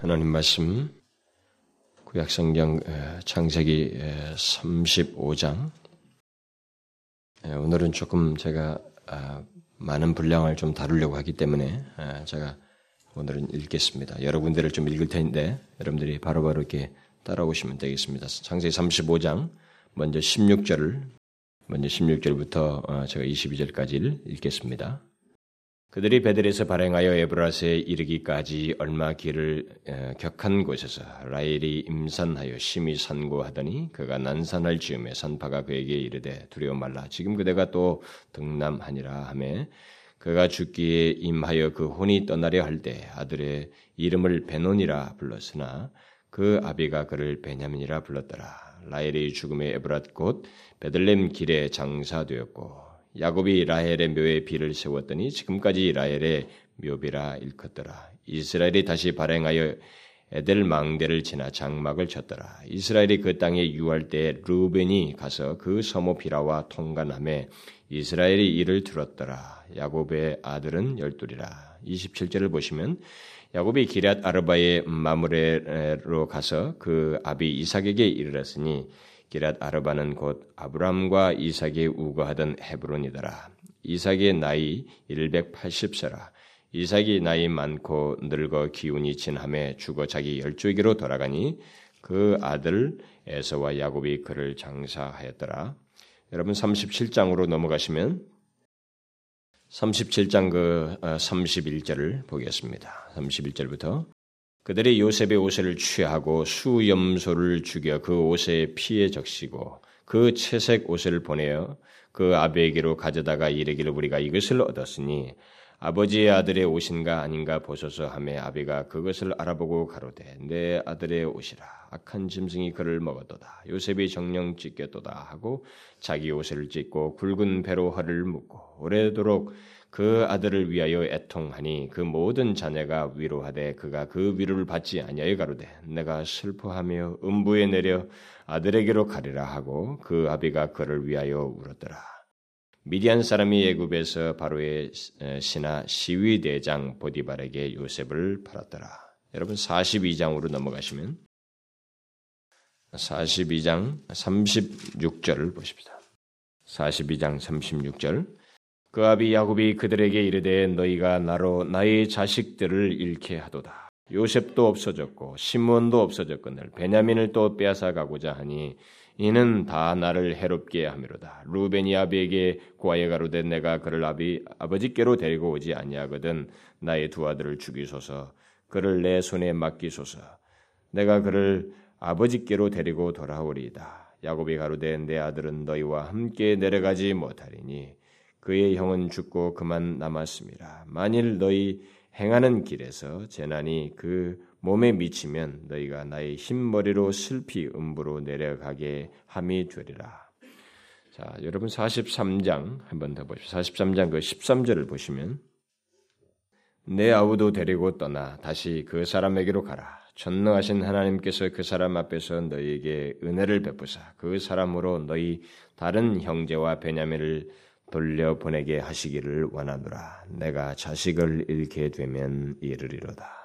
하나님 말씀 구약성경 창세기 35장 오늘은 조금 제가 아, 많은 분량을 좀 다루려고 하기 때문에 아, 제가 오늘은 읽겠습니다. 여러 군데를 좀 읽을 텐데 여러분들이 바로바로 이렇게 따라오시면 되겠습니다. 창세기 35장 먼저 16절을 먼저 16절부터 어, 제가 22절까지 읽겠습니다. 그들이 베델에서 발행하여 에브라스에 이르기까지 얼마 길을 격한 곳에서 라헬이 임산하여 심히 산고하더니 그가 난산할 즈음에 산파가 그에게 이르되 두려워 말라. 지금 그대가 또 등남하니라 하매 그가 죽기에 임하여 그 혼이 떠나려 할 때 아들의 이름을 베논이라 불렀으나 그 아비가 그를 베냐민이라 불렀더라. 라헬의 죽음에 에브랏 곧 베들렘 길에 장사되었고 야곱이 라헬의 묘에 비를 세웠더니 지금까지 라헬의 묘비라 일컫더라. 이스라엘이 다시 발행하여 에델 망대를 지나 장막을 쳤더라. 이스라엘이 그 땅에 유할 때 루벤이 가서 그 서모 비라와 통관함에 이스라엘이 이를 들었더라. 야곱의 아들은 열둘이라. 27절을 보시면 야곱이 기랏 아르바의 마무레로 가서 그 아비 이삭에게 이르렀으니 기랏 아르바는 곧 아브람과 이삭이 우거하던 헤브론이더라. 이삭의 나이 180세라. 이삭이 나이 많고 늙어 기운이 진함에 죽어 자기 열조에게로 돌아가니 그 아들 에서와 야곱이 그를 장사하였더라. 여러분 37장으로 넘어가시면 37장 그 31절을 어, 보겠습니다. 31절부터 그들이 요셉의 옷을 취하고 수염소를 죽여 그 옷에 피에 적시고 그 채색 옷을 보내어 그 아베에게로 가져다가 이르기를 우리가 이것을 얻었으니 아버지의 아들의 옷인가 아닌가 보소서 하매 아비가 그것을 알아보고 가로되 내 아들의 옷이라. 악한 짐승이 그를 먹었도다. 요셉이 정령 찢겼도다 하고 자기 옷을 찢고 굵은 배로 허를 묶고 오래도록 그 아들을 위하여 애통하니 그 모든 자녀가 위로하되 그가 그 위로를 받지 아니하여 가로되 내가 슬퍼하며 음부에 내려 아들에게로 가리라 하고 그 아비가 그를 위하여 울었더라. 미디안 사람이 애굽에서 바로의 신하 시위 대장 보디발에게 요셉을 팔았더라. 여러분 42장으로 넘어가시면 42장 36절을 보십시다. 42장 36절 그 아비 야곱이 그들에게 이르되 너희가 나로 나의 자식들을 잃게 하도다. 요셉도 없어졌고 시몬도 없어졌거늘 베냐민을 또 빼앗아 가고자 하니 이는 다 나를 해롭게 함이로다. 루벤이 아비에게 고아에 가로되 내가 그를 아비 아버지께로 데리고 오지 아니하거든 나의 두 아들을 죽이소서 그를 내 손에 맡기소서 내가 그를 아버지께로 데리고 돌아오리이다. 야곱이 가로되 내 아들은 너희와 함께 내려가지 못하리니 그의 형은 죽고 그만 남았습니다. 만일 너희 행하는 길에서 재난이 그 몸에 미치면 너희가 나의 흰머리로 슬피 음부로 내려가게 함이 되리라. 자, 여러분 43장 한번 더 보십시오. 43장 그 13절을 보시면 내 아우도 데리고 떠나 다시 그 사람에게로 가라. 전능하신 하나님께서 그 사람 앞에서 너희에게 은혜를 베푸사 그 사람으로 너희 다른 형제와 베냐민을 돌려보내게 하시기를 원하노라. 내가 자식을 잃게 되면 이르리로다.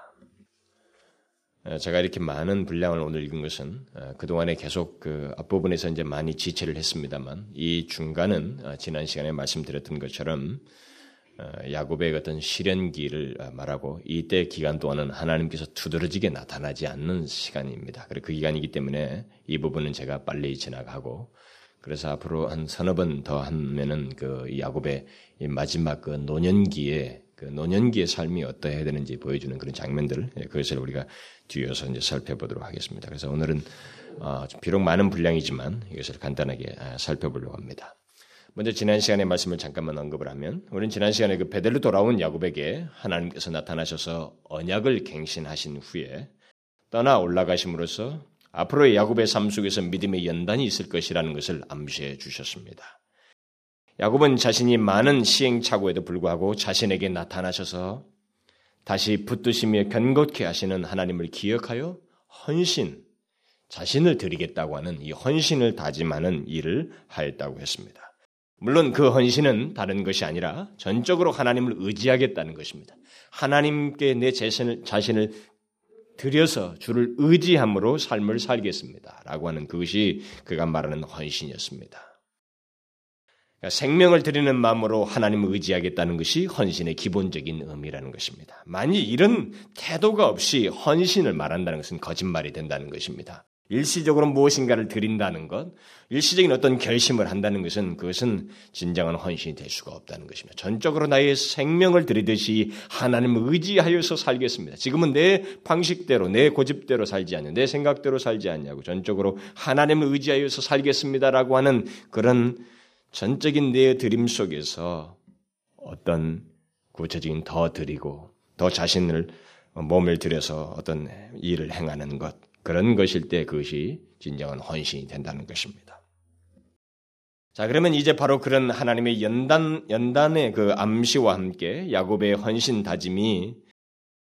어, 제가 이렇게 많은 분량을 오늘 읽은 것은 어, 그동안에 계속 그 앞부분에서 이제 많이 지체를 했습니다만 이 중간은 어, 지난 시간에 말씀드렸던 것처럼 야곱의 어떤 시련기를 말하고 이때 기간 동안은 하나님께서 두드러지게 나타나지 않는 시간입니다. 그리고 그 기간이기 때문에 이 부분은 제가 빨리 지나가고 그래서 앞으로 한 서너 번 더 하면은 그 야곱의 마지막 그 노년기에 그 노년기의 삶이 어떠해야 되는지 보여주는 그런 장면들 예, 그것을 우리가 뒤에서 이제 살펴보도록 하겠습니다. 그래서 오늘은 어, 비록 많은 분량이지만 이것을 간단하게 아, 살펴보려고 합니다. 먼저 지난 시간의 말씀을 잠깐만 언급을 하면 우리는 지난 시간에 그 베델로 돌아온 야곱에게 하나님께서 나타나셔서 언약을 갱신하신 후에 떠나 올라가심으로써 앞으로의 야곱의 삶 속에서 믿음의 연단이 있을 것이라는 것을 암시해 주셨습니다. 야곱은 자신이 많은 시행착오에도 불구하고 자신에게 나타나셔서 다시 붙드시며 견고케 하시는 하나님을 기억하여 헌신, 자신을 드리겠다고 하는 이 헌신을 다짐하는 일을 하였다고 했습니다. 물론 그 헌신은 다른 것이 아니라 전적으로 하나님을 의지하겠다는 것입니다. 하나님께 내 자신을, 자신을 들여서 주를 의지함으로 삶을 살겠습니다. 라고 하는 그것이 그가 말하는 헌신이었습니다. 그러니까 생명을 드리는 마음으로 하나님을 의지하겠다는 것이 헌신의 기본적인 의미라는 것입니다. 만일 이런 태도가 없이 헌신을 말한다는 것은 거짓말이 된다는 것입니다. 일시적으로 무엇인가를 드린다는 것, 일시적인 어떤 결심을 한다는 것은 그것은 진정한 헌신이 될 수가 없다는 것입니다. 전적으로 나의 생명을 드리듯이 하나님을 의지하여서 살겠습니다. 지금은 내 방식대로, 내 고집대로 살지 않냐, 내 생각대로 살지 않냐고 전적으로 하나님을 의지하여서 살겠습니다라고 하는 그런 전적인 내 드림 속에서 어떤 구체적인 더 드리고 더 자신을 몸을 들여서 어떤 일을 행하는 것, 그런 것일 때 그것이 진정한 헌신이 된다는 것입니다. 자, 그러면 이제 바로 그런 하나님의 연단, 연단의 그 암시와 함께 야곱의 헌신 다짐이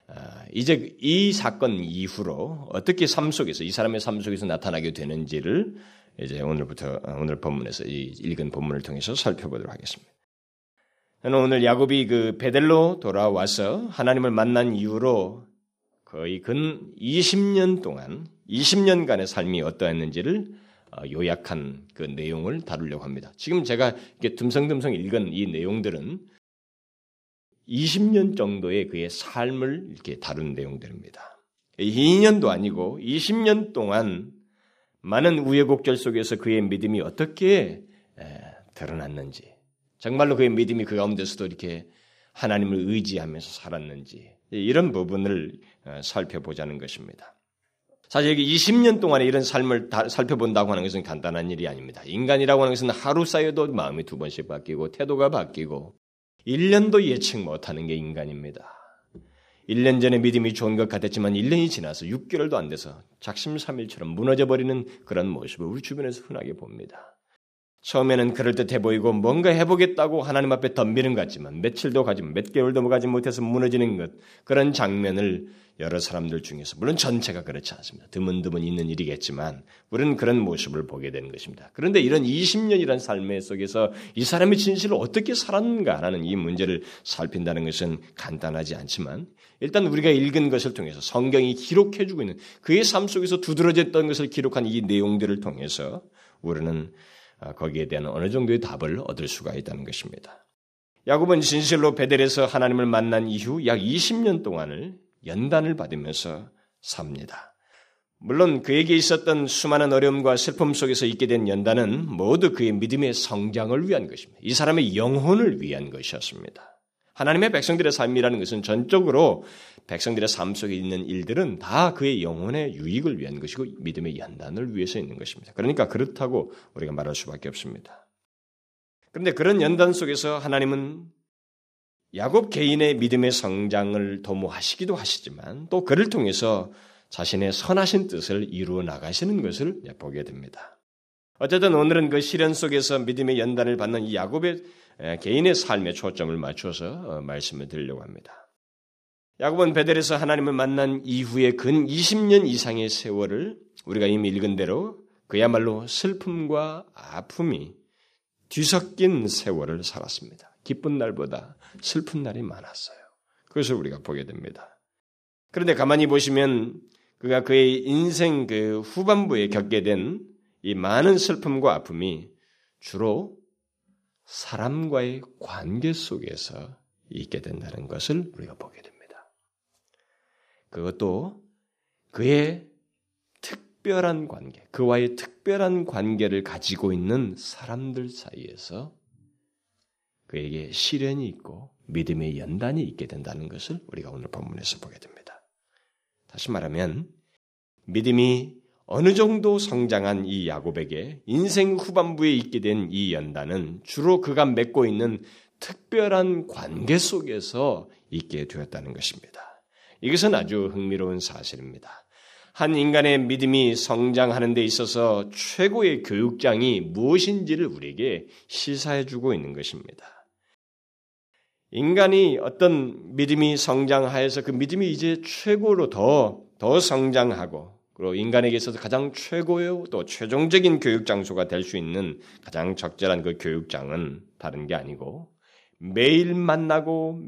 아, 이제 이 사건 이후로 어떻게 삶 속에서 이 사람의 삶 속에서 나타나게 되는지를 이제 오늘부터 오늘 본문에서 이 읽은 본문을 통해서 살펴보도록 하겠습니다. 저는 오늘 야곱이 그 베델로 돌아와서 하나님을 만난 이후로 거의 근 20년 동안 20년간의 삶이 어떠했는지를 어, 요약한 그 내용을 다루려고 합니다. 지금 제가 이렇게 듬성듬성 읽은 이 내용들은 20년 정도의 그의 삶을 이렇게 다룬 내용들입니다. 2년도 아니고 20년 동안 많은 우여곡절 속에서 그의 믿음이 어떻게 드러났는지, 정말로 그의 믿음이 그 가운데서도 이렇게 하나님을 의지하면서 살았는지, 이런 부분을 어, 살펴보자는 것입니다. 사실 여기 20년 동안의 이런 삶을 살펴본다고 하는 것은 간단한 일이 아닙니다. 인간이라고 하는 것은 하루 사이에도 마음이 두 번씩 바뀌고 태도가 바뀌고 1년도 예측 못하는 게 인간입니다. 1년 전에 믿음이 좋은 것 같았지만 1년이 지나서 6개월도 안 돼서 작심삼일처럼 무너져버리는 그런 모습을 우리 주변에서 흔하게 봅니다. 처음에는 그럴듯해 보이고 뭔가 해보겠다고 하나님 앞에 덤비는 것 같지만 며칠도 가지 몇 개월도 가지 못해서 무너지는 것 그런 장면을 여러 사람들 중에서 물론 전체가 그렇지 않습니다. 드문드문 있는 일이겠지만 우리는 그런 모습을 보게 되는 것입니다. 그런데 이런 20년이란 삶의 속에서 이 사람의 진실을 어떻게 살았는가 하는 이 문제를 살핀다는 것은 간단하지 않지만 일단 우리가 읽은 것을 통해서 성경이 기록해 주고 있는 그의 삶 속에서 두드러졌던 것을 기록한 이 내용들을 통해서 우리는 아, 거기에 대한 어느 정도의 답을 얻을 수가 있다는 것입니다. 야곱은 진실로 베델에서 하나님을 만난 이후 약 20년 동안을 연단을 받으면서 삽니다. 물론 그에게 있었던 수많은 어려움과 슬픔 속에서 있게 된 연단은 모두 그의 믿음의 성장을 위한 것입니다. 이 사람의 영혼을 위한 것이었습니다. 하나님의 백성들의 삶이라는 것은 전적으로 백성들의 삶 속에 있는 일들은 다 그의 영혼의 유익을 위한 것이고 믿음의 연단을 위해서 있는 것입니다. 그러니까 그렇다고 우리가 말할 수밖에 없습니다. 그런데 그런 연단 속에서 하나님은 야곱 개인의 믿음의 성장을 도모하시기도 하시지만 또 그를 통해서 자신의 선하신 뜻을 이루어 나가시는 것을 보게 됩니다. 어쨌든 오늘은 그 시련 속에서 믿음의 연단을 받는 이 야곱의 개인의 삶에 초점을 맞춰서 어, 말씀을 드리려고 합니다. 야곱은 베델에서 하나님을 만난 이후에 근 20년 이상의 세월을 우리가 이미 읽은 대로 그야말로 슬픔과 아픔이 뒤섞인 세월을 살았습니다. 기쁜 날보다 슬픈 날이 많았어요. 그것을 우리가 보게 됩니다. 그런데 가만히 보시면 그가 그의 인생 그 후반부에 겪게 된 이 많은 슬픔과 아픔이 주로 사람과의 관계 속에서 있게 된다는 것을 우리가 보게 됩니다. 그것도 그의 특별한 관계, 그와의 특별한 관계를 가지고 있는 사람들 사이에서 그에게 시련이 있고 믿음의 연단이 있게 된다는 것을 우리가 오늘 본문에서 보게 됩니다. 다시 말하면 믿음이 어느 정도 성장한 이 야곱에게 인생 후반부에 있게 된 이 연단은 주로 그가 맺고 있는 특별한 관계 속에서 있게 되었다는 것입니다. 이것은 아주 흥미로운 사실입니다. 한 인간의 믿음이 성장하는 데 있어서 최고의 교육장이 무엇인지를 우리에게 시사해 주고 있는 것입니다. 인간이 어떤 믿음이 성장하여서 그 믿음이 이제 최고로 더, 더 성장하고 그리고 인간에게 있어서 가장 최고의 또 최종적인 교육 장소가 될 수 있는 가장 적절한 그 교육장은 다른 게 아니고 매일 만나고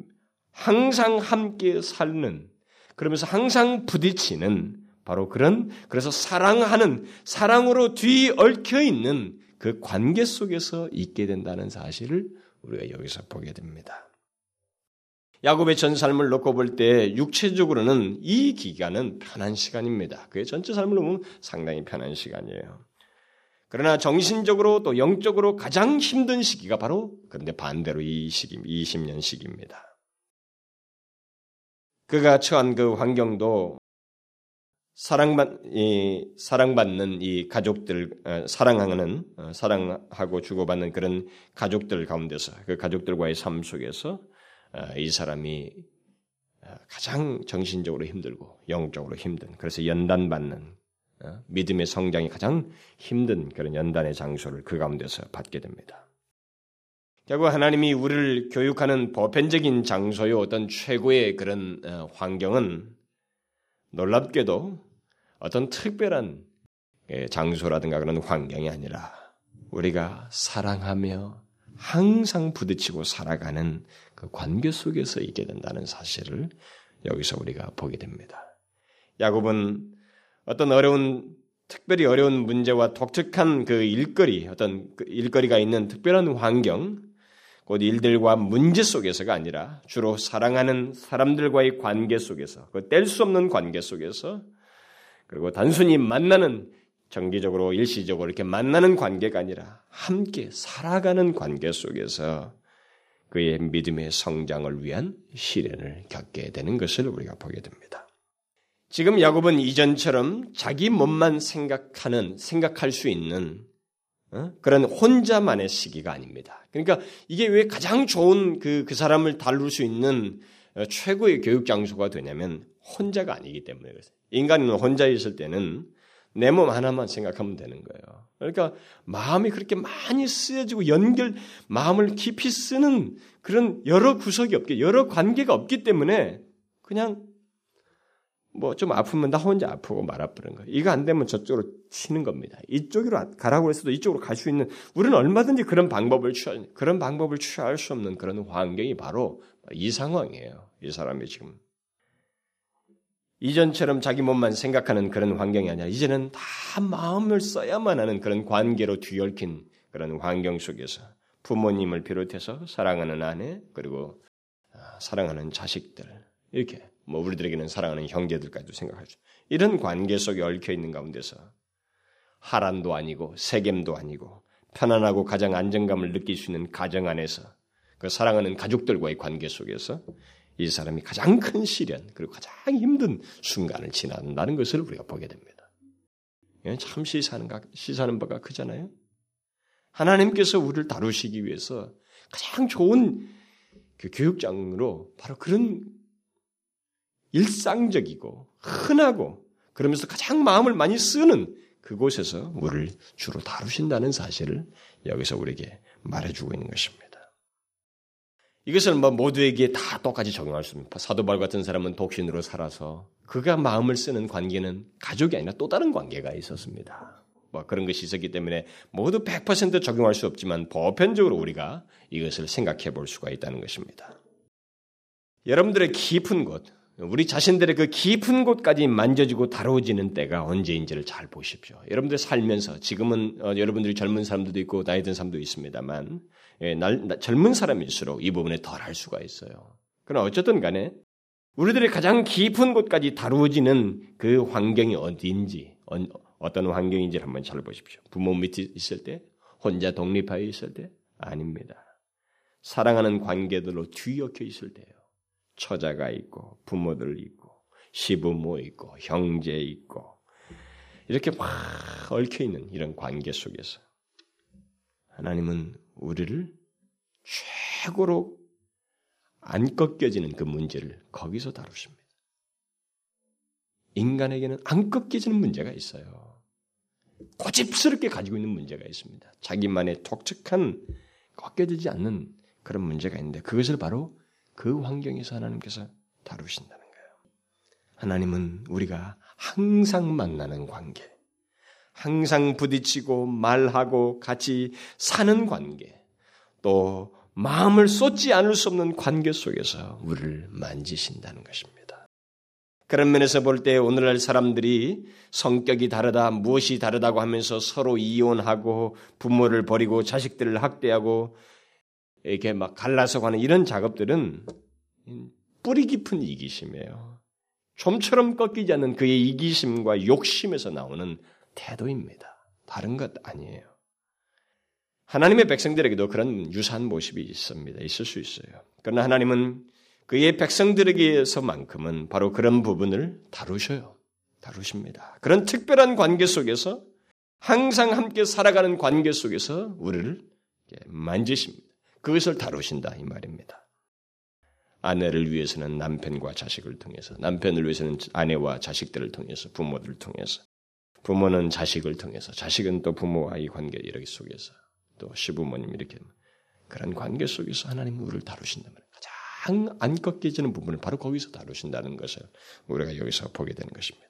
항상 함께 살는 그러면서 항상 부딪히는 바로 그런 그래서 사랑하는 사랑으로 뒤얽혀 있는 그 관계 속에서 있게 된다는 사실을 우리가 여기서 보게 됩니다. 야곱의 전 삶을 놓고 볼 때 육체적으로는 이 기간은 편한 시간입니다. 그의 전체 삶을 보면 상당히 편한 시간이에요. 그러나 정신적으로 또 영적으로 가장 힘든 시기가 바로 그런데 반대로 이 시기 20년 시기입니다. 그가 처한 그 환경도 사랑받 이 사랑받는 이 가족들 어, 사랑하는 어, 사랑하고 주고받는 그런 가족들 가운데서 그 가족들과의 삶 속에서 어, 이 사람이 가장 정신적으로 힘들고 영적으로 힘든 그래서 연단 받는 믿음의 성장이 가장 힘든 그런 연단의 장소를 그 가운데서 받게 됩니다. 결국 하나님이 우리를 교육하는 보편적인 장소의 어떤 최고의 그런 환경은 놀랍게도 어떤 특별한 예, 장소라든가 그런 환경이 아니라 우리가 사랑하며 항상 부딪히고 살아가는 그 관계 속에서 있게 된다는 사실을 여기서 우리가 보게 됩니다. 야곱은 어떤 어려운 특별히 어려운 문제와 독특한 그 일거리, 어떤 그 일거리가 있는 특별한 환경, 곧 일들과 문제 속에서가 아니라 주로 사랑하는 사람들과의 관계 속에서, 그 뗄 수 없는 관계 속에서, 그리고 단순히 만나는 정기적으로 일시적으로 이렇게 만나는 관계가 아니라 함께 살아가는 관계 속에서 그의 믿음의 성장을 위한 시련을 겪게 되는 것을 우리가 보게 됩니다. 지금 야곱은 이전처럼 자기 몸만 생각하는 생각할 수 있는 어? 그런 혼자만의 시기가 아닙니다. 그러니까 이게 왜 가장 좋은 그, 그 사람을 다룰 수 있는 어, 최고의 교육 장소가 되냐면 혼자가 아니기 때문에. 인간은 혼자 있을 때는 내 몸 하나만 생각하면 되는 거예요. 그러니까 마음이 그렇게 많이 쓰여지고 연결, 마음을 깊이 쓰는 그런 여러 구석이 없게, 여러 관계가 없기 때문에 그냥 뭐 좀 아프면 나 혼자 아프고 말아버리는 거예요. 이거 안 되면 저쪽으로 치는 겁니다. 이쪽으로 가라고 해서도 이쪽으로 갈 수 있는 우리는 얼마든지 그런 방법을 취할 그런 방법을 취할 수 없는 그런 환경이 바로 이 상황이에요. 이 사람이 지금 이전처럼 자기 몸만 생각하는 그런 환경이 아니라 이제는 다 마음을 써야만 하는 그런 관계로 뒤얽힌 그런 환경 속에서 부모님을 비롯해서 사랑하는 아내 그리고 아, 사랑하는 자식들 이렇게 뭐 우리들에게는 사랑하는 형제들까지도 생각하죠. 이런 관계 속에 얽혀 있는 가운데서 하란도 아니고 세겜도 아니고 편안하고 가장 안정감을 느낄 수 있는 가정 안에서 그 사랑하는 가족들과의 관계 속에서 이 사람이 가장 큰 시련 그리고 가장 힘든 순간을 지난다는 것을 우리가 보게 됩니다. 예, 참 시사하는, 시사하는 바가 크잖아요. 하나님께서 우리를 다루시기 위해서 가장 좋은 그 교육장으로 바로 그런 일상적이고 흔하고 그러면서 가장 마음을 많이 쓰는 그곳에서 우리를 주로 다루신다는 사실을 여기서 우리에게 말해주고 있는 것입니다. 이것을 뭐 모두에게 다 똑같이 적용할 수 있습니다. 사도발 같은 사람은 독신으로 살아서 그가 마음을 쓰는 관계는 가족이 아니라 또 다른 관계가 있었습니다. 뭐 그런 것이 있었기 때문에 모두 100% 적용할 수 없지만 보편적으로 우리가 이것을 생각해 볼 수가 있다는 것입니다. 여러분들의 깊은 곳, 우리 자신들의 그 깊은 곳까지 만져지고 다뤄지는 때가 언제인지를 잘 보십시오. 여러분들 살면서 지금은 어, 여러분들이 젊은 사람들도 있고 나이 든 사람도 있습니다만 젊은 사람일수록 이 부분에 덜 할 수가 있어요. 그러나 어쨌든 간에 우리들의 가장 깊은 곳까지 다루어지는 그 환경이 어디인지 어, 떤 환경인지를 한번 잘 보십시오. 부모 밑에 있을 때 혼자 독립하여 있을 때 아닙니다. 사랑하는 관계들로 뒤엉켜 있을 때요. 처자가 있고 부모들 있고 시부모 있고 형제 있고 이렇게 막 얽혀 있는 이런 관계 속에서 하나님은 우리를 최고로 안 꺾여지는 그 문제를 거기서 다루십니다. 인간에게는 안 꺾여지는 문제가 있어요. 고집스럽게 가지고 있는 문제가 있습니다. 자기만의 독특한 꺾여지지 않는 그런 문제가 있는데 그것을 바로 그 환경에서 하나님께서 다루신다는 거예요. 하나님은 우리가 항상 만나는 관계, 항상 부딪히고 말하고 같이 사는 관계, 또 마음을 쏟지 않을 수 없는 관계 속에서 우리를 만지신다는 것입니다. 그런 면에서 볼 때 오늘날 사람들이 성격이 다르다, 무엇이 다르다고 하면서 서로 이혼하고 부모를 버리고 자식들을 학대하고 이렇게 막 갈라서 가는 이런 작업들은 뿌리 깊은 이기심이에요. 좀처럼 꺾이지 않는 그의 이기심과 욕심에서 나오는 태도입니다. 다른 것 아니에요. 하나님의 백성들에게도 그런 유사한 모습이 있습니다. 있을 수 있어요. 그러나 하나님은 그의 백성들에게서만큼은 바로 그런 부분을 다루셔요. 다루십니다. 그런 특별한 관계 속에서 항상 함께 살아가는 관계 속에서 우리를 만지십니다. 그것을 다루신다 이 말입니다. 아내를 위해서는 남편과 자식을 통해서, 남편을 위해서는 아내와 자식들을 통해서, 부모들을 통해서, 부모는 자식을 통해서, 자식은 또 부모와 이 관계 이렇게 속에서, 또 시부모님 이렇게 그런 관계 속에서 하나님 우리를 다루신다면 가장 안 꺾여지는 부분을 바로 거기서 다루신다는 것을 우리가 여기서 보게 되는 것입니다.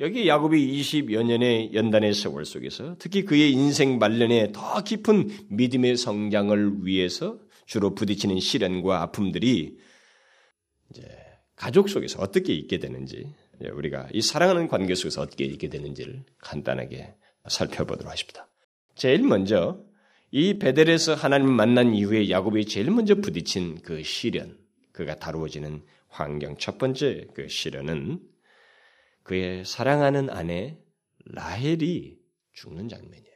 여기 야곱이 20여 년의 연단의 세월 속에서 특히 그의 인생 말년에 더 깊은 믿음의 성장을 위해서 주로 부딪히는 시련과 아픔들이 이제 가족 속에서 어떻게 있게 되는지 우리가 이 사랑하는 관계 속에서 어떻게 있게 되는지를 간단하게 살펴보도록 하십니다. 제일 먼저 이 베델에서 하나님 만난 이후에 야곱이 제일 먼저 부딪힌 그 시련, 그가 다루어지는 환경 첫 번째 그 시련은 그의 사랑하는 아내 라헬이 죽는 장면이에요.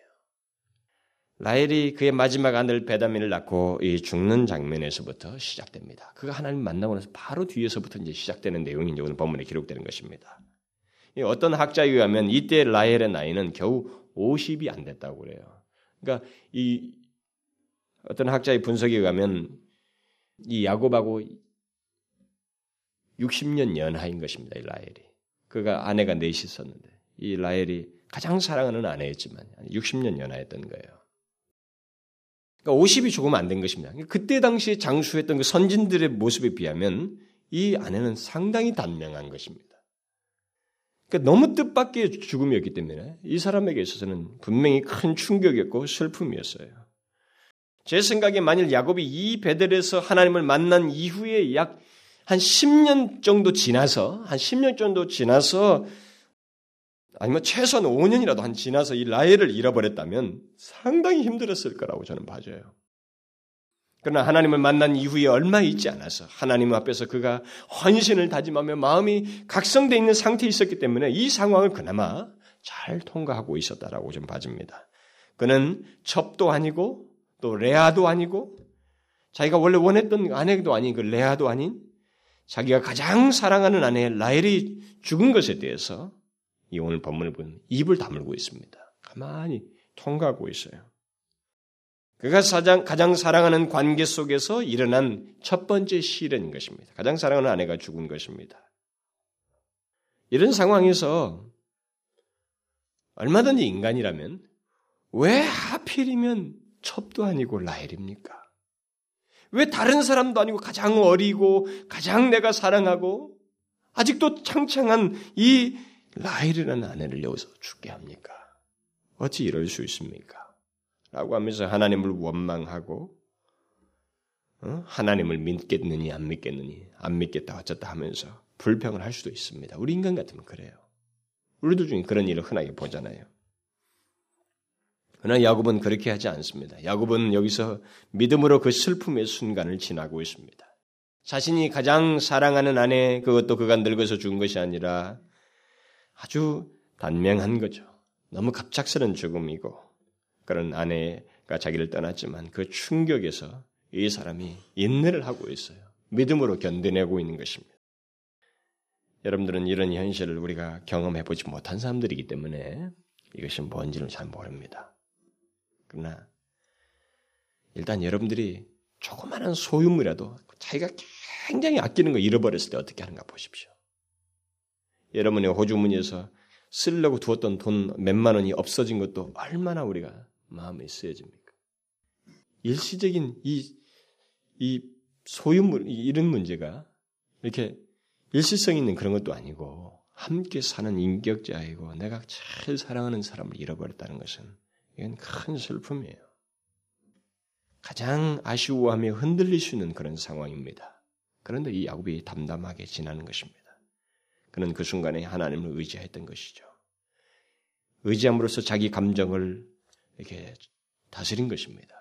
라헬이 그의 마지막 아들 베다민을 낳고 이 죽는 장면에서부터 시작됩니다. 그가 하나님 만나고 나서 바로 뒤에서부터 이제 시작되는 내용이 이제 오늘 본문에 기록되는 것입니다. 어떤 학자에 의하면 이때 라헬의 나이는 겨우 50이 안 됐다고 그래요. 그러니까 이 어떤 학자의 분석에 의하면 이 야곱하고 60년 연하인 것입니다. 이 라헬이. 그가 아내가 넷이 있었는데 이 라헬이 가장 사랑하는 아내였지만 60년 연하였던 거예요. 그러니까 50이 조금 안 된 것입니다. 그때 당시에 장수했던 그 선진들의 모습에 비하면 이 아내는 상당히 단명한 것입니다. 그러니까 너무 뜻밖의 죽음이었기 때문에 이 사람에게 있어서는 분명히 큰 충격이었고 슬픔이었어요. 제 생각에 만일 야곱이 이 베델에서 하나님을 만난 이후에 약 한 10년 정도 지나서 한 10년 정도 지나서 아니면 최소한 5년이라도 한 지나서 이 라헬을 잃어버렸다면 상당히 힘들었을 거라고 저는 봐줘요. 그러나 하나님을 만난 이후에 얼마 있지 않아서 하나님 앞에서 그가 헌신을 다짐하며 마음이 각성되어 있는 상태에 있었기 때문에 이 상황을 그나마 잘 통과하고 있었다라고 좀 봐줍니다. 그는 첩도 아니고 또 레아도 아니고 자기가 원래 원했던 아내도 아닌 그 레아도 아닌 자기가 가장 사랑하는 아내 라헬이 죽은 것에 대해서 이 오늘 본문을 보면 입을 다물고 있습니다. 가만히 통과하고 있어요. 그가 가장, 가장 사랑하는 관계 속에서 일어난 첫 번째 시련인 것입니다. 가장 사랑하는 아내가 죽은 것입니다. 이런 상황에서 얼마든지 인간이라면 왜 하필이면 첩도 아니고 라헬입니까? 왜 다른 사람도 아니고 가장 어리고 가장 내가 사랑하고 아직도 창창한 이 라헬이라는 아내를 여기서 죽게 합니까? 어찌 이럴 수 있습니까? 라고 하면서 하나님을 원망하고 어? 하나님을 믿겠느니 안 믿겠느니 안 믿겠다 어쩌다 하면서 불평을 할 수도 있습니다. 우리 인간 같으면 그래요. 우리들 중에 그런 일을 흔하게 보잖아요. 그러나 야곱은 그렇게 하지 않습니다. 야곱은 여기서 믿음으로 그 슬픔의 순간을 지나고 있습니다. 자신이 가장 사랑하는 아내 그것도 그가 늙어서 죽은 것이 아니라 아주 단명한 거죠. 너무 갑작스런 죽음이고 그런 아내가 자기를 떠났지만 그 충격에서 이 사람이 인내를 하고 있어요. 믿음으로 견뎌내고 있는 것입니다. 여러분들은 이런 현실을 우리가 경험해 보지 못한 사람들이기 때문에 이것이 뭔지를 잘 모릅니다. 그러나 일단 여러분들이 조그마한 소유물이라도 자기가 굉장히 아끼는 거 잃어버렸을 때 어떻게 하는가 보십시오. 여러분의 호주머니에서 쓰려고 두었던 돈 몇만 원이 없어진 것도 얼마나 우리가 마음에 쓰여집니까? 일시적인 이, 이 소유물, 이런 문제가 이렇게 일시성 있는 그런 것도 아니고 함께 사는 인격자이고 내가 제일 사랑하는 사람을 잃어버렸다는 것은 이건 큰 슬픔이에요. 가장 아쉬워하며 흔들릴 수 있는 그런 상황입니다. 그런데 이 야곱이 담담하게 지나는 것입니다. 그는 그 순간에 하나님을 의지했던 것이죠. 의지함으로써 자기 감정을 이렇게 다스린 것입니다.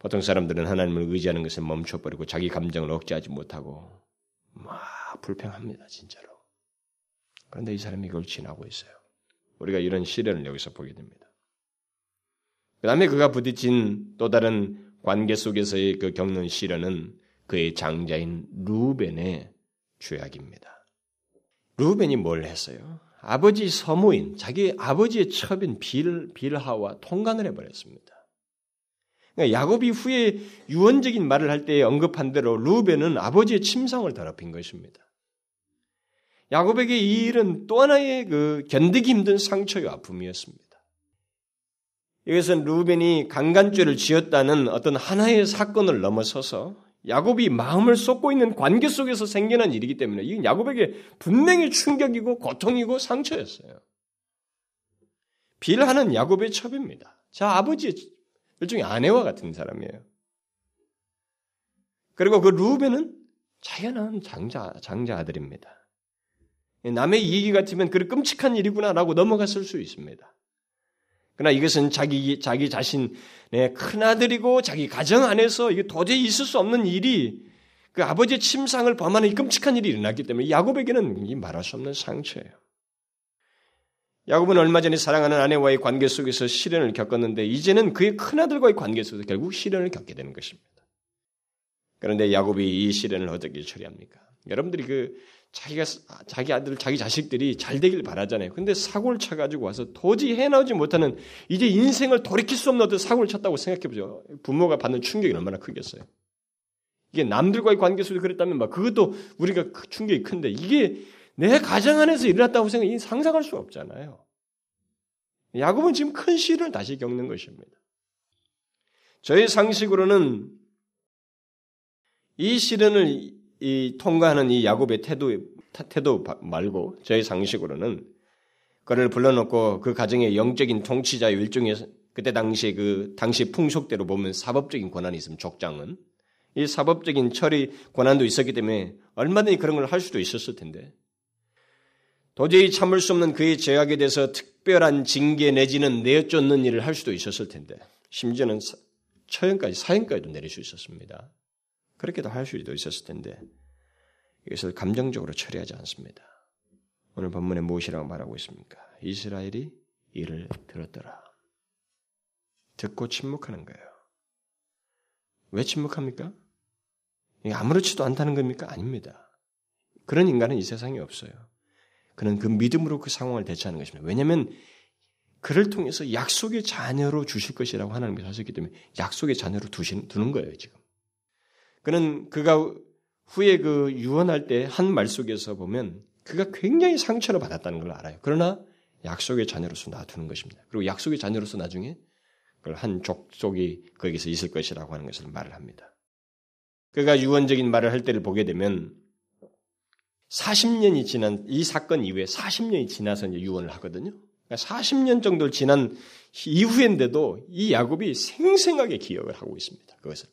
보통 사람들은 하나님을 의지하는 것을 멈춰버리고 자기 감정을 억제하지 못하고 막 불평합니다, 진짜로. 그런데 이 사람이 이걸 지나고 있어요. 우리가 이런 시련을 여기서 보게 됩니다. 그 다음에 그가 부딪힌 또 다른 관계 속에서의 그 겪는 시련은 그의 장자인 루벤의 죄악입니다. 루벤이 뭘 했어요? 아버지 서모인 자기 아버지의 첩인 빌 빌하와 통관을 해버렸습니다. 그러니까 야곱이 후에 유언적인 말을 할 때 언급한 대로 루벤은 아버지의 침상을 더럽힌 것입니다. 야곱에게 이 일은 또 하나의 그 견디기 힘든 상처의 아픔이었습니다. 이것은 루벤이 강간죄를 지었다는 어떤 하나의 사건을 넘어서서 야곱이 마음을 쏟고 있는 관계 속에서 생겨난 일이기 때문에 이건 야곱에게 분명히 충격이고 고통이고 상처였어요. 빌하는 야곱의 첩입니다. 자 아버지의 일종의 아내와 같은 사람이에요. 그리고 그 루벤은 자연한 장자 장자 아들입니다. 남의 이익이 같으면 그런 끔찍한 일이구나라고 넘어갔을 수 있습니다. 그러나 이것은 자기, 자기 자신의 큰아들이고 자기 가정 안에서 이게 도저히 있을 수 없는 일이 그 아버지의 침상을 범하는 이 끔찍한 일이 일어났기 때문에 야곱에게는 이 말할 수 없는 상처예요. 야곱은 얼마 전에 사랑하는 아내와의 관계 속에서 시련을 겪었는데 이제는 그의 큰아들과의 관계 속에서 결국 시련을 겪게 되는 것입니다. 그런데 야곱이 이 시련을 어떻게 처리합니까? 여러분들이 그 자기가 자기 아들, 자기 자식들이 잘 되길 바라잖아요. 근데 사고를 쳐 가지고 와서 도저히 해나오지 못하는 이제 인생을 돌이킬 수 없는 어떤 사고를 쳤다고 생각해 보죠. 부모가 받는 충격이 얼마나 크겠어요. 이게 남들과의 관계 속에서 그랬다면 막 그것도 우리가 충격이 큰데 이게 내 가정 안에서 일어났다고 생각 이 상상할 수 없잖아요. 야곱은 지금 큰 시련을 다시 겪는 것입니다. 저의 상식으로는 이 시련을 이 통과하는 이 야곱의 태도 태도 말고 저희 상식으로는 그를 불러놓고 그 가정의 영적인 통치자의 일종의 그때 당시 그 당시 풍속대로 보면 사법적인 권한이 있으면 족장은 이 사법적인 처리 권한도 있었기 때문에 얼마든지 그런 걸 할 수도 있었을 텐데 도저히 참을 수 없는 그의 죄악에 대해서 특별한 징계 내지는 내쫓는 일을 할 수도 있었을 텐데 심지어는 처형까지 사형까지도 내릴 수 있었습니다. 그렇게도 할 수도 있었을 텐데 이것을 감정적으로 처리하지 않습니다. 오늘 본문에 무엇이라고 말하고 있습니까? 이스라엘이 이를 들었더라. 듣고 침묵하는 거예요. 왜 침묵합니까? 아무렇지도 않다는 겁니까? 아닙니다. 그런 인간은 이 세상에 없어요. 그는 그 믿음으로 그 상황을 대처하는 것입니다. 왜냐하면 그를 통해서 약속의 자녀로 주실 것이라고 하나님께서 하셨기 때문에 약속의 자녀로 두신, 두는 거예요, 지금. 그는 그가 후에 그 유언할 때 한 말 속에서 보면 그가 굉장히 상처를 받았다는 걸 알아요. 그러나 약속의 자녀로서 놔두는 것입니다. 그리고 약속의 자녀로서 나중에 그걸 한 족속이 거기서 있을 것이라고 하는 것을 말을 합니다. 그가 유언적인 말을 할 때를 보게 되면 40년이 지난 이 사건 이후에 40년이 지나서 이제 유언을 하거든요. 그러니까 40년 정도 지난 이후인데도 이 야곱이 생생하게 기억을 하고 있습니다. 그것을.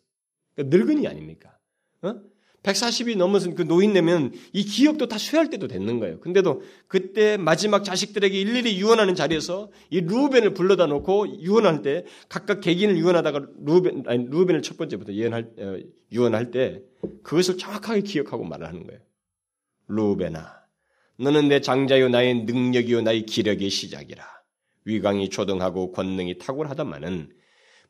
그러니까 늙은이 아닙니까? 어? 140이 넘어선 그 노인네면 이 기억도 다 쇠할 때도 됐는 거예요. 근데도 그때 마지막 자식들에게 일일이 유언하는 자리에서 이 루벤을 불러다 놓고 유언할 때 각각 개인을 유언하다가 루벤 아니 루벤을 첫 번째부터 유언할 어, 유언할 때 그것을 정확하게 기억하고 말을 하는 거예요. 루벤아, 너는 내 장자요 나의 능력이요 나의 기력의 시작이라. 위강이 초등하고 권능이 탁월하다마는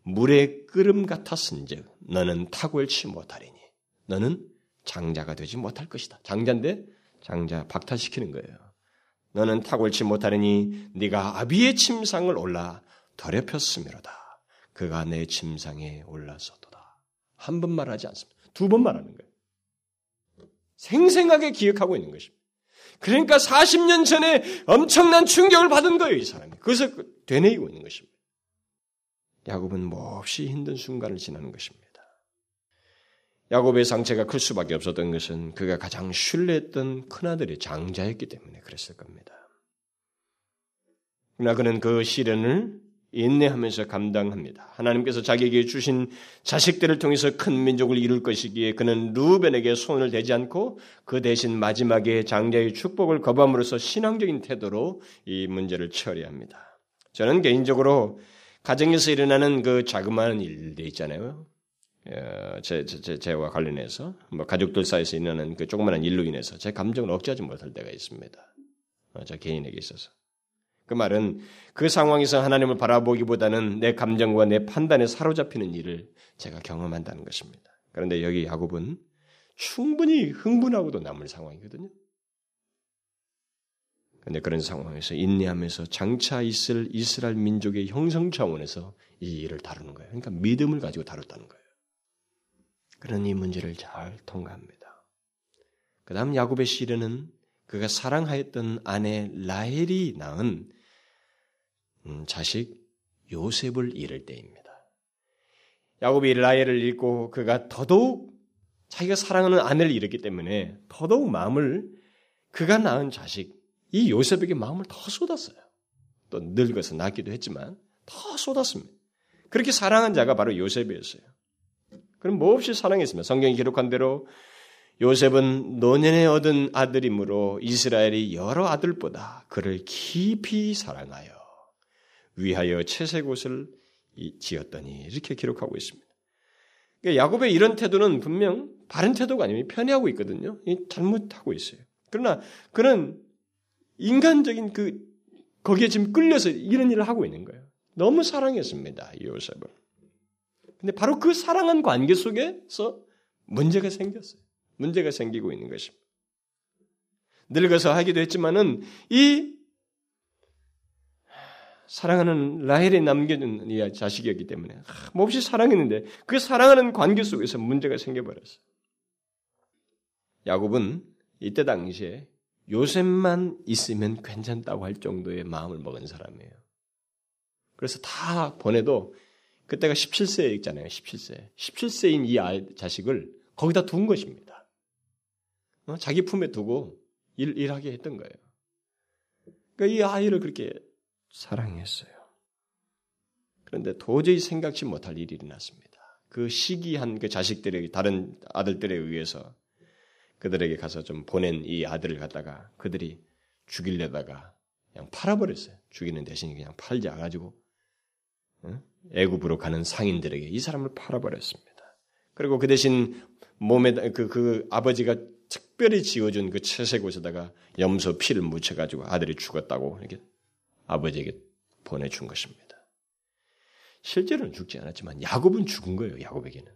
물의 끓음 같았은즉 너는 탁월치 못하리니 너는 장자가 되지 못할 것이다. 장자인데 장자 박탈시키는 거예요. 너는 탁월치 못하리니 네가 아비의 침상을 올라 더럽혔음이로다. 그가 내 침상에 올라서도다. 한 번 말하지 않습니다. 두 번 말하는 거예요. 생생하게 기억하고 있는 것입니다. 그러니까 40년 전에 엄청난 충격을 받은 거예요, 이 사람이. 그것을 되뇌이고 있는 것입니다. 야곱은 몹시 힘든 순간을 지나는 것입니다. 야곱의 상처가 클 수밖에 없었던 것은 그가 가장 신뢰했던 큰아들이 장자였기 때문에 그랬을 겁니다. 그러나 그는 그 시련을 인내하면서 감당합니다. 하나님께서 자기에게 주신 자식들을 통해서 큰 민족을 이룰 것이기에 그는 루벤에게 손을 대지 않고 그 대신 마지막에 장자의 축복을 거부함으로써 신앙적인 태도로 이 문제를 처리합니다. 저는 개인적으로 가정에서 일어나는 그 자그마한 일들 있잖아요. 어, 제, 제, 제와 관련해서 뭐 가족들 사이에서 일어나는 그 조그마한 일로 인해서 제 감정을 억제하지 못할 때가 있습니다. 어, 저 개인에게 있어서. 그 말은 그 상황에서 하나님을 바라보기보다는 내 감정과 내 판단에 사로잡히는 일을 제가 경험한다는 것입니다. 그런데 여기 야곱은 충분히 흥분하고도 남을 상황이거든요. 그런데 그런 상황에서 인내하면서 장차 있을 이스라엘 민족의 형성 차원에서 이 일을 다루는 거예요. 그러니까 믿음을 가지고 다뤘다는 거예요. 그런 이 문제를 잘 통과합니다. 그 다음 야곱의 시련은 그가 사랑하였던 아내 라헬이 낳은 음, 자식 요셉을 잃을 때입니다. 야곱이 라헬을 잃고 그가 더더욱 자기가 사랑하는 아내를 잃었기 때문에 더더욱 마음을 그가 낳은 자식 이 요셉에게 마음을 더 쏟았어요. 또 늙어서 낳기도 했지만 더 쏟았습니다. 그렇게 사랑한 자가 바로 요셉이었어요. 그럼 몹시 사랑했습니다. 성경이 기록한 대로 요셉은 노년에 얻은 아들이므로 이스라엘이 여러 아들보다 그를 깊이 사랑하여 위하여 채색 옷을 지었더니 이렇게 기록하고 있습니다. 그러니까 야곱의 이런 태도는 분명 바른 태도가 아니면 편애하고 있거든요. 잘못하고 있어요. 그러나 그는 인간적인 그 거기에 지금 끌려서 이런 일을 하고 있는 거예요. 너무 사랑했습니다. 요셉을. 근데 바로 그 사랑한 관계 속에서 문제가 생겼어요. 문제가 생기고 있는 것입니다. 늙어서 하기도 했지만은 이 사랑하는 라헬에 남겨준 이 자식이었기 때문에 몹시 사랑했는데 그 사랑하는 관계 속에서 문제가 생겨버렸어요. 야곱은 이때 당시에 요셉만 있으면 괜찮다고 할 정도의 마음을 먹은 사람이에요. 그래서 다 보내도 그때가 17세 있잖아요. 17세. 17세인 이 아이, 자식을 거기다 둔 것입니다. 어? 자기 품에 두고 일, 일하게 했던 거예요. 그러니까 이 아이를 그렇게 사랑했어요. 그런데 도저히 생각지 못할 일이 일어났습니다. 그 시기한 그 자식들에게 다른 아들들에 의해서 그들에게 가서 좀 보낸 이 아들을 갖다가 그들이 죽이려다가 그냥 팔아버렸어요. 죽이는 대신 그냥 팔지 않아가지고 애굽으로 가는 상인들에게 이 사람을 팔아버렸습니다. 그리고 그 대신 몸에 그, 그 아버지가 특별히 지어준 그 채색 옷에다가 염소 피를 묻혀가지고 아들이 죽었다고 이렇게 아버지에게 보내준 것입니다. 실제로는 죽지 않았지만 야곱은 죽은 거예요. 야곱에게는.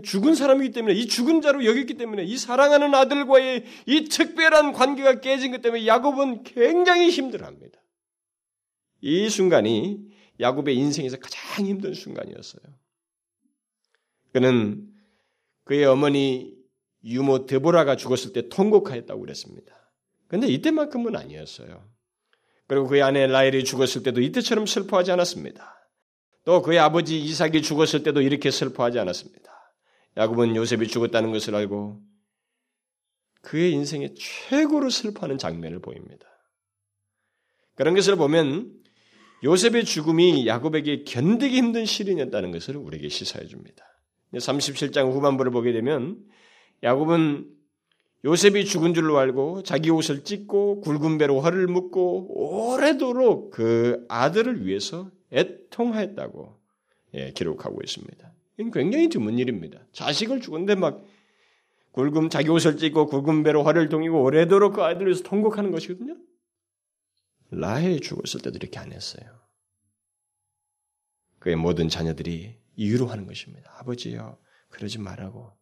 죽은 사람이기 때문에 이 죽은 자로 여겼기 때문에 이 사랑하는 아들과의 이 특별한 관계가 깨진 것 때문에 야곱은 굉장히 힘들어합니다. 이 순간이 야곱의 인생에서 가장 힘든 순간이었어요. 그는 그의 어머니 유모 데보라가 죽었을 때 통곡하였다고 그랬습니다. 그런데 이때만큼은 아니었어요. 그리고 그의 아내 라헬이 죽었을 때도 이때처럼 슬퍼하지 않았습니다. 또 그의 아버지 이삭이 죽었을 때도 이렇게 슬퍼하지 않았습니다. 야곱은 요셉이 죽었다는 것을 알고 그의 인생의 최고로 슬퍼하는 장면을 보입니다. 그런 것을 보면 요셉의 죽음이 야곱에게 견디기 힘든 시련이었다는 것을 우리에게 시사해 줍니다. 37장 후반부를 보게 되면 야곱은 요셉이 죽은 줄로 알고 자기 옷을 찢고 굵은 배로 허를 묶고 오래도록 그 아들을 위해서 애통하였다고 예, 기록하고 있습니다. 이건 굉장히 드문 일입니다. 자식을 죽었는데 막 굵은 자기 옷을 찢고 굵은 배로 화를 동이고 오래도록 그 아이들을 위해서 통곡하는 것이거든요. 라헬이 죽었을 때도 이렇게 안 했어요. 그의 모든 자녀들이 위로 하는 것입니다. 아버지요, 그러지 말라고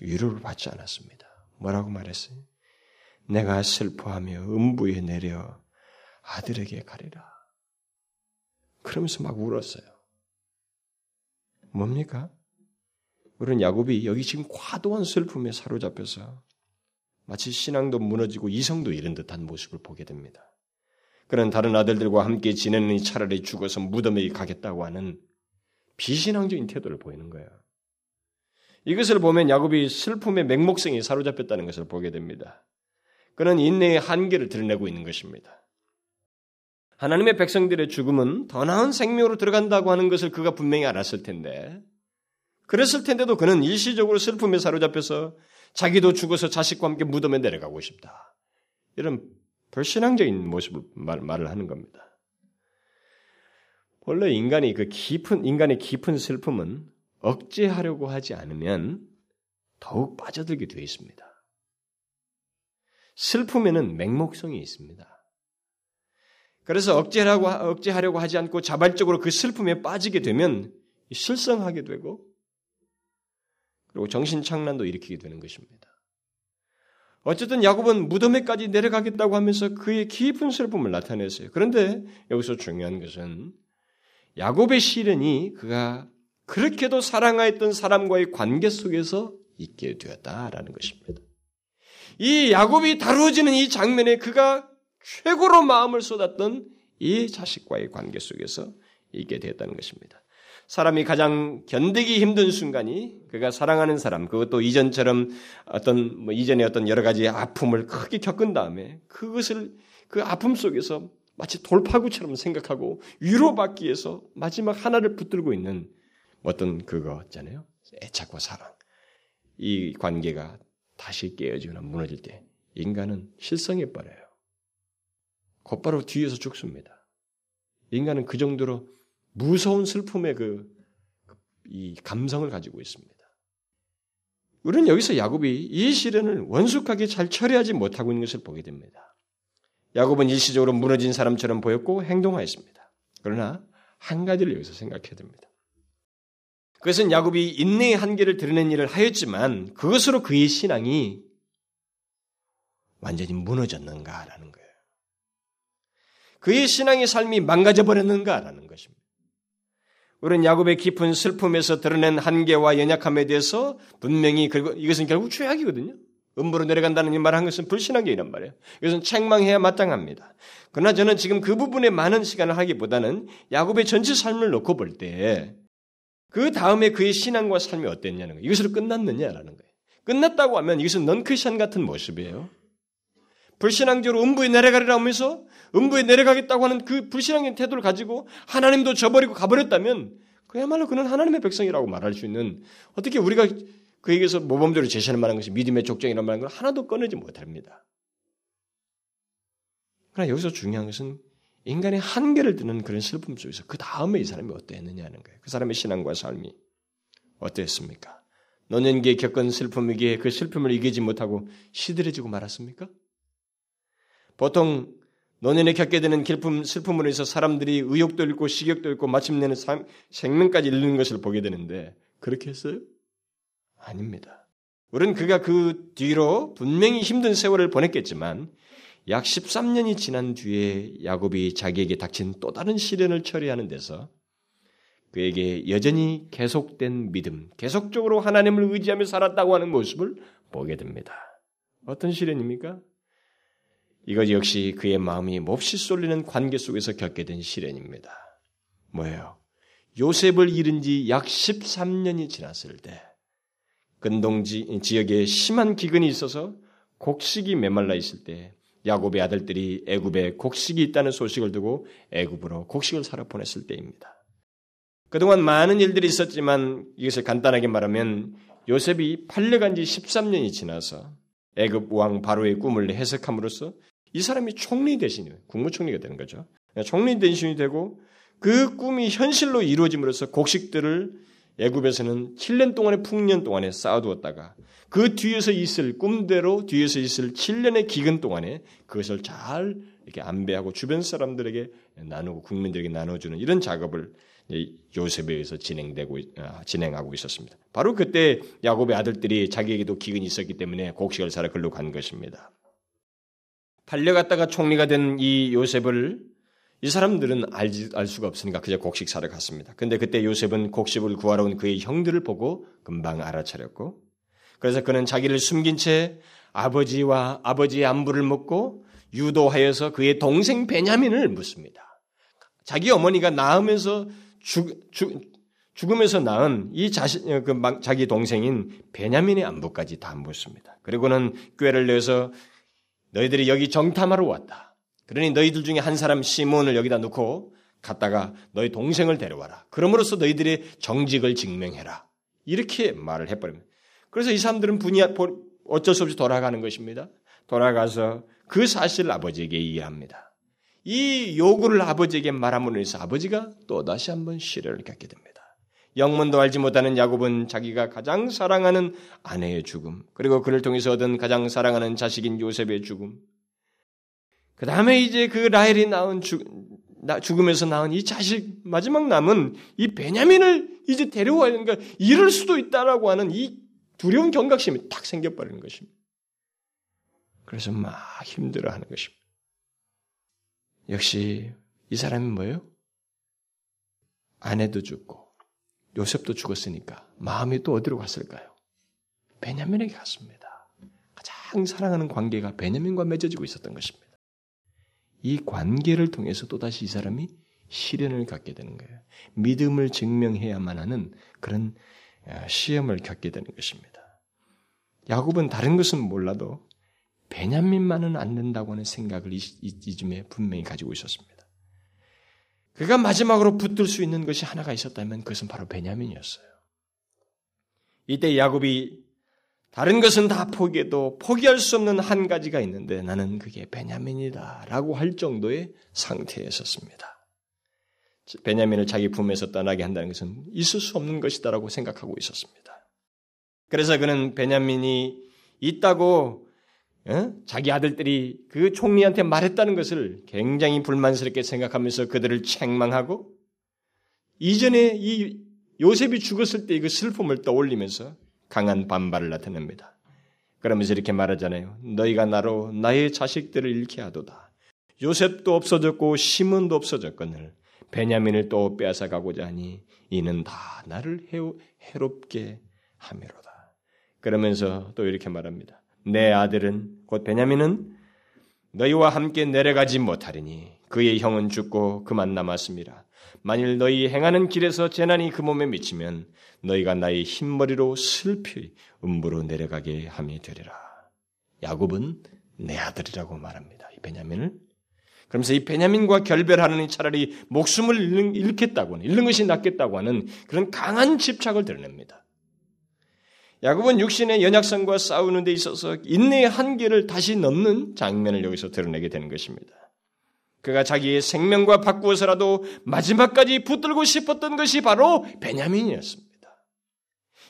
위로를 받지 않았습니다. 뭐라고 말했어요? 내가 슬퍼하며 음부에 내려 아들에게 가리라. 그러면서 막 울었어요. 뭡니까? 우리는 야곱이 여기 지금 과도한 슬픔에 사로잡혀서 마치 신앙도 무너지고 이성도 잃은 듯한 모습을 보게 됩니다. 그런 다른 아들들과 함께 지내는 차라리 죽어서 무덤에 가겠다고 하는 비신앙적인 태도를 보이는 거예요. 이것을 보면 야곱이 슬픔의 맹목성이 사로잡혔다는 것을 보게 됩니다. 그는 인내의 한계를 드러내고 있는 것입니다. 하나님의 백성들의 죽음은 더 나은 생명으로 들어간다고 하는 것을 그가 분명히 알았을 텐데, 그랬을 텐데도 그는 일시적으로 슬픔에 사로잡혀서 자기도 죽어서 자식과 함께 무덤에 내려가고 싶다. 이런 불신앙적인 모습을 말, 말을 하는 겁니다. 원래 인간이 그 깊은 인간의 깊은 슬픔은 억제하려고 하지 않으면 더욱 빠져들게 되어 있습니다. 슬픔에는 맹목성이 있습니다. 그래서 억제하려고, 억제하려고 하지 않고 자발적으로 그 슬픔에 빠지게 되면 실성하게 되고 그리고 정신착란도 일으키게 되는 것입니다. 어쨌든 야곱은 무덤에까지 내려가겠다고 하면서 그의 깊은 슬픔을 나타냈어요. 그런데 여기서 중요한 것은 야곱의 시련이 그가 그렇게도 사랑하였던 사람과의 관계 속에서 있게 되었다라는 것입니다. 이 야곱이 다루어지는 이 장면에 그가 최고로 마음을 쏟았던 이 자식과의 관계 속에서 있게 되었다는 것입니다. 사람이 가장 견디기 힘든 순간이 그가 사랑하는 사람, 그것도 이전처럼 어떤, 뭐 이전에 어떤 여러 가지 아픔을 크게 겪은 다음에 그것을 그 아픔 속에서 마치 돌파구처럼 생각하고 위로받기 위해서 마지막 하나를 붙들고 있는 어떤 그거 있잖아요. 애착과 사랑. 이 관계가 다시 깨어지거나 무너질 때 인간은 실성해 버려요. 곧바로 뒤에서 죽습니다. 인간은 그 정도로 무서운 슬픔의 그, 이 감성을 가지고 있습니다. 우리는 여기서 야곱이 이 시련을 원숙하게 잘 처리하지 못하고 있는 것을 보게 됩니다. 야곱은 일시적으로 무너진 사람처럼 보였고 행동하였습니다. 그러나 한 가지를 여기서 생각해야 됩니다. 그것은 야곱이 인내의 한계를 드러낸 일을 하였지만 그것으로 그의 신앙이 완전히 무너졌는가라는 거예요. 그의 신앙의 삶이 망가져 버렸는가라는 것입니다. 우리는 야곱의 깊은 슬픔에서 드러낸 한계와 연약함에 대해서 분명히 그리고 이것은 결국 죄악이거든요. 음부로 내려간다는 이 말한 것은 불신앙이란 말이에요. 이것은 책망해야 마땅합니다. 그러나 저는 지금 그 부분에 많은 시간을 하기보다는 야곱의 전체 삶을 놓고 볼 때 그 다음에 그의 신앙과 삶이 어땠냐는 거예요. 이것으로 끝났느냐라는 거예요. 끝났다고 하면 이것은 넌크리션 같은 모습이에요. 불신앙적으로 음부에 내려가리라 하면서 음부에 내려가겠다고 하는 그 불신앙의 태도를 가지고 하나님도 저버리고 가버렸다면 그야말로 그는 하나님의 백성이라고 말할 수 있는 어떻게 우리가 그에게서 모범적으로 제시하는 만한 것이 믿음의 족정이라는 말한 걸 하나도 꺼내지 못합니다. 그러나 여기서 중요한 것은 인간의 한계를 드는 그런 슬픔 속에서 그 다음에 이 사람이 어땠느냐는 거예요. 그 사람의 신앙과 삶이 어땠습니까? 노년기에 겪은 슬픔이기에 그 슬픔을 이기지 못하고 시들해지고 말았습니까? 보통 노년에 겪게 되는 슬픔, 슬픔으로 해서 사람들이 의욕도 잃고 식욕도 잃고 마침내는 삶, 생명까지 잃는 것을 보게 되는데 그렇게 했어요? 아닙니다. 우리는 그가 그 뒤로 분명히 힘든 세월을 보냈겠지만 약 13년이 지난 뒤에 야곱이 자기에게 닥친 또 다른 시련을 처리하는 데서 그에게 여전히 계속된 믿음, 계속적으로 하나님을 의지하며 살았다고 하는 모습을 보게 됩니다. 어떤 시련입니까? 이것 역시 그의 마음이 몹시 쏠리는 관계 속에서 겪게 된 시련입니다. 뭐예요? 요셉을 잃은 지 약 13년이 지났을 때 근동 지역에 심한 기근이 있어서 곡식이 메말라 있을 때 야곱의 아들들이 애굽에 곡식이 있다는 소식을 두고 애굽으로 곡식을 사러 보냈을 때입니다. 그동안 많은 일들이 있었지만 이것을 간단하게 말하면 요셉이 팔려간 지 13년이 지나서 애굽 왕 바로의 꿈을 해석함으로써 이 사람이 총리 대신이 국무총리가 되는 거죠. 총리 대신이 되고 그 꿈이 현실로 이루어짐으로써 곡식들을 애굽에서는 7년 동안의 풍년 동안에 쌓아두었다가 그 뒤에서 있을 꿈대로 뒤에서 있을 7년의 기근 동안에 그것을 잘 이렇게 안배하고 주변 사람들에게 나누고 국민들에게 나눠주는 이런 작업을 요셉에 의해서 진행되고 아, 진행하고 있었습니다. 바로 그때 야곱의 아들들이 자기에게도 기근이 있었기 때문에 곡식을 사러 글로 간 것입니다. 팔려갔다가 총리가 된 이 요셉을 이 사람들은 알지, 알 수가 없으니까 그저 곡식 사러 갔습니다. 근데 그때 요셉은 곡식을 구하러 온 그의 형들을 보고 금방 알아차렸고 그래서 그는 자기를 숨긴 채 아버지와 아버지의 안부를 묻고 유도하여서 그의 동생 베냐민을 묻습니다. 자기 어머니가 낳으면서 죽, 죽, 죽으면서 낳은 이 자신, 그 자기 동생인 베냐민의 안부까지 다 묻습니다. 그리고는 꾀를 내서 너희들이 여기 정탐하러 왔다. 그러니 너희들 중에 한 사람 시몬을 여기다 놓고 갔다가 너희 동생을 데려와라. 그럼으로써 너희들의 정직을 증명해라. 이렇게 말을 해버립니다. 그래서 이 사람들은 분이 어쩔 수 없이 돌아가는 것입니다. 돌아가서 그 사실을 아버지에게 이해합니다. 이 요구를 아버지에게 말함으로 해서 아버지가 또 다시 한번 시련을 갖게 됩니다. 영문도 알지 못하는 야곱은 자기가 가장 사랑하는 아내의 죽음, 그리고 그를 통해서 얻은 가장 사랑하는 자식인 요셉의 죽음, 그 다음에 이제 그 라헬이 낳은 죽, 죽음에서 낳은 이 자식, 마지막 남은 이 베냐민을 이제 데려와야 되니까 이럴 수도 있다라고 하는 이 두려운 경각심이 딱 생겨버리는 것입니다. 그래서 막 힘들어하는 것입니다. 역시 이 사람이 뭐예요? 아내도 죽고 요셉도 죽었으니까 마음이 또 어디로 갔을까요? 베냐민에게 갔습니다. 가장 사랑하는 관계가 베냐민과 맺어지고 있었던 것입니다. 이 관계를 통해서 또다시 이 사람이 시련을 갖게 되는 거예요. 믿음을 증명해야만 하는 그런 어, 시험을 겪게 되는 것입니다. 야곱은 다른 것은 몰라도 베냐민만은 안 된다고 하는 생각을 이쯤에 분명히 가지고 있었습니다. 그가 마지막으로 붙들 수 있는 것이 하나가 있었다면 그것은 바로 베냐민이었어요. 이때 야곱이 다른 것은 다 포기해도 포기할 수 없는 한 가지가 있는데 나는 그게 베냐민이다 라고 할 정도의 상태에 섰습니다. 베냐민을 자기 품에서 떠나게 한다는 것은 있을 수 없는 것이다라고 생각하고 있었습니다. 그래서 그는 베냐민이 있다고 어? 자기 아들들이 그 총리한테 말했다는 것을 굉장히 불만스럽게 생각하면서 그들을 책망하고 이전에 이 요셉이 죽었을 때 그 슬픔을 떠올리면서 강한 반발을 나타냅니다. 그러면서 이렇게 말하잖아요. 너희가 나로 나의 자식들을 잃게 하도다. 요셉도 없어졌고 시몬도 없어졌거늘 베냐민을 또 빼앗아 가고자 하니 이는 다 나를 해롭게 함이로다. 그러면서 또 이렇게 말합니다. 내 아들은 곧 베냐민은 너희와 함께 내려가지 못하리니 그의 형은 죽고 그만 남았습니다. 만일 너희 행하는 길에서 재난이 그 몸에 미치면 너희가 나의 흰머리로 슬피 음부로 내려가게 함이 되리라. 야곱은 내 아들이라고 말합니다. 이 베냐민을. 그러면서 이 베냐민과 결별하는 차라리 목숨을 잃는, 잃겠다고 하는, 잃는 것이 낫겠다고 하는 그런 강한 집착을 드러냅니다. 야곱은 육신의 연약성과 싸우는 데 있어서 인내의 한계를 다시 넘는 장면을 여기서 드러내게 되는 것입니다. 그가 자기의 생명과 바꾸어서라도 마지막까지 붙들고 싶었던 것이 바로 베냐민이었습니다.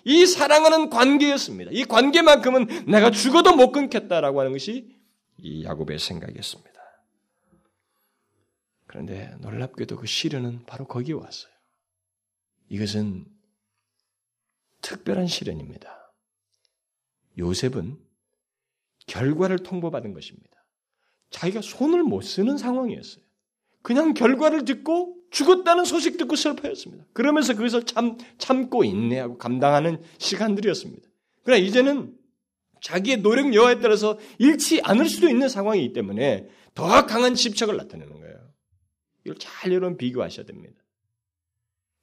이 사랑하는 관계였습니다. 이 관계만큼은 내가 죽어도 못 끊겠다라고 하는 것이 이 야곱의 생각이었습니다. 그런데 놀랍게도 그 시련은 바로 거기에 왔어요. 이것은 특별한 시련입니다. 요셉은 결과를 통보받은 것입니다. 자기가 손을 못 쓰는 상황이었어요. 그냥 결과를 듣고 죽었다는 소식 듣고 슬퍼했습니다. 그러면서 거기서 참, 참고 인내하고 감당하는 시간들이었습니다. 그러나 이제는 자기의 노력 여하에 따라서 잃지 않을 수도 있는 상황이기 때문에 더 강한 집착을 나타내는 거예요. 이걸 잘 여러분 비교하셔야 됩니다.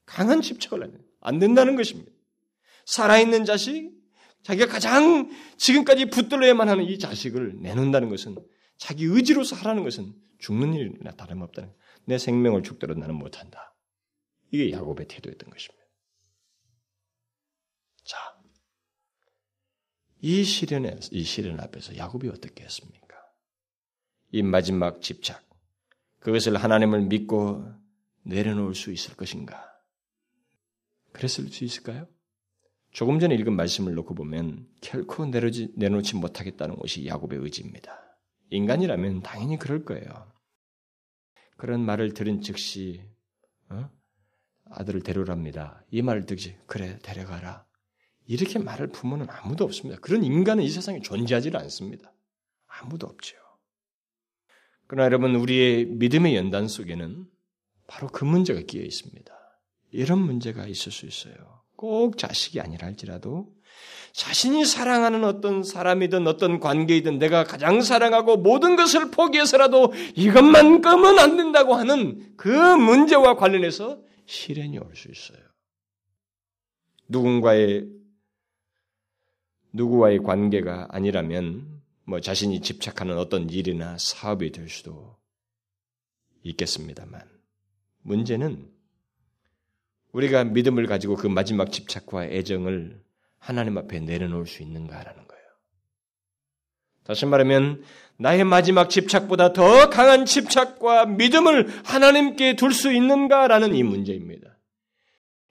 강한 집착을 나타내는 안 된다는 것입니다. 살아있는 자식, 자기가 가장 지금까지 붙들어야만 하는 이 자식을 내놓는다는 것은 자기 의지로서 하라는 것은 죽는 일이나 다름없다는. 내 생명을 죽더라도 나는 못한다. 이게 야곱의 태도였던 것입니다. 자, 이 시련에 이 시련 앞에서 야곱이 어떻게 했습니까? 이 마지막 집착, 그것을 하나님을 믿고 내려놓을 수 있을 것인가? 그랬을 수 있을까요? 조금 전에 읽은 말씀을 놓고 보면 결코 내려지, 내놓지 못하겠다는 것이 야곱의 의지입니다. 인간이라면 당연히 그럴 거예요. 그런 말을 들은 즉시 어? 아들을 데려랍니다. 이 말을 듣지 그래 데려가라. 이렇게 말할 부모는 아무도 없습니다. 그런 인간은 이 세상에 존재하지 않습니다. 아무도 없죠. 그러나 여러분 우리의 믿음의 연단 속에는 바로 그 문제가 끼어 있습니다. 이런 문제가 있을 수 있어요. 꼭 자식이 아니라 할지라도 자신이 사랑하는 어떤 사람이든 어떤 관계이든 내가 가장 사랑하고 모든 것을 포기해서라도 이것만큼은 안 된다고 하는 그 문제와 관련해서 시련이 올 수 있어요. 누군가의 누구와의 관계가 아니라면 뭐 자신이 집착하는 어떤 일이나 사업이 될 수도 있겠습니다만 문제는 우리가 믿음을 가지고 그 마지막 집착과 애정을 하나님 앞에 내려놓을 수 있는가라는 거예요. 다시 말하면 나의 마지막 집착보다 더 강한 집착과 믿음을 하나님께 둘 수 있는가라는 이 문제입니다.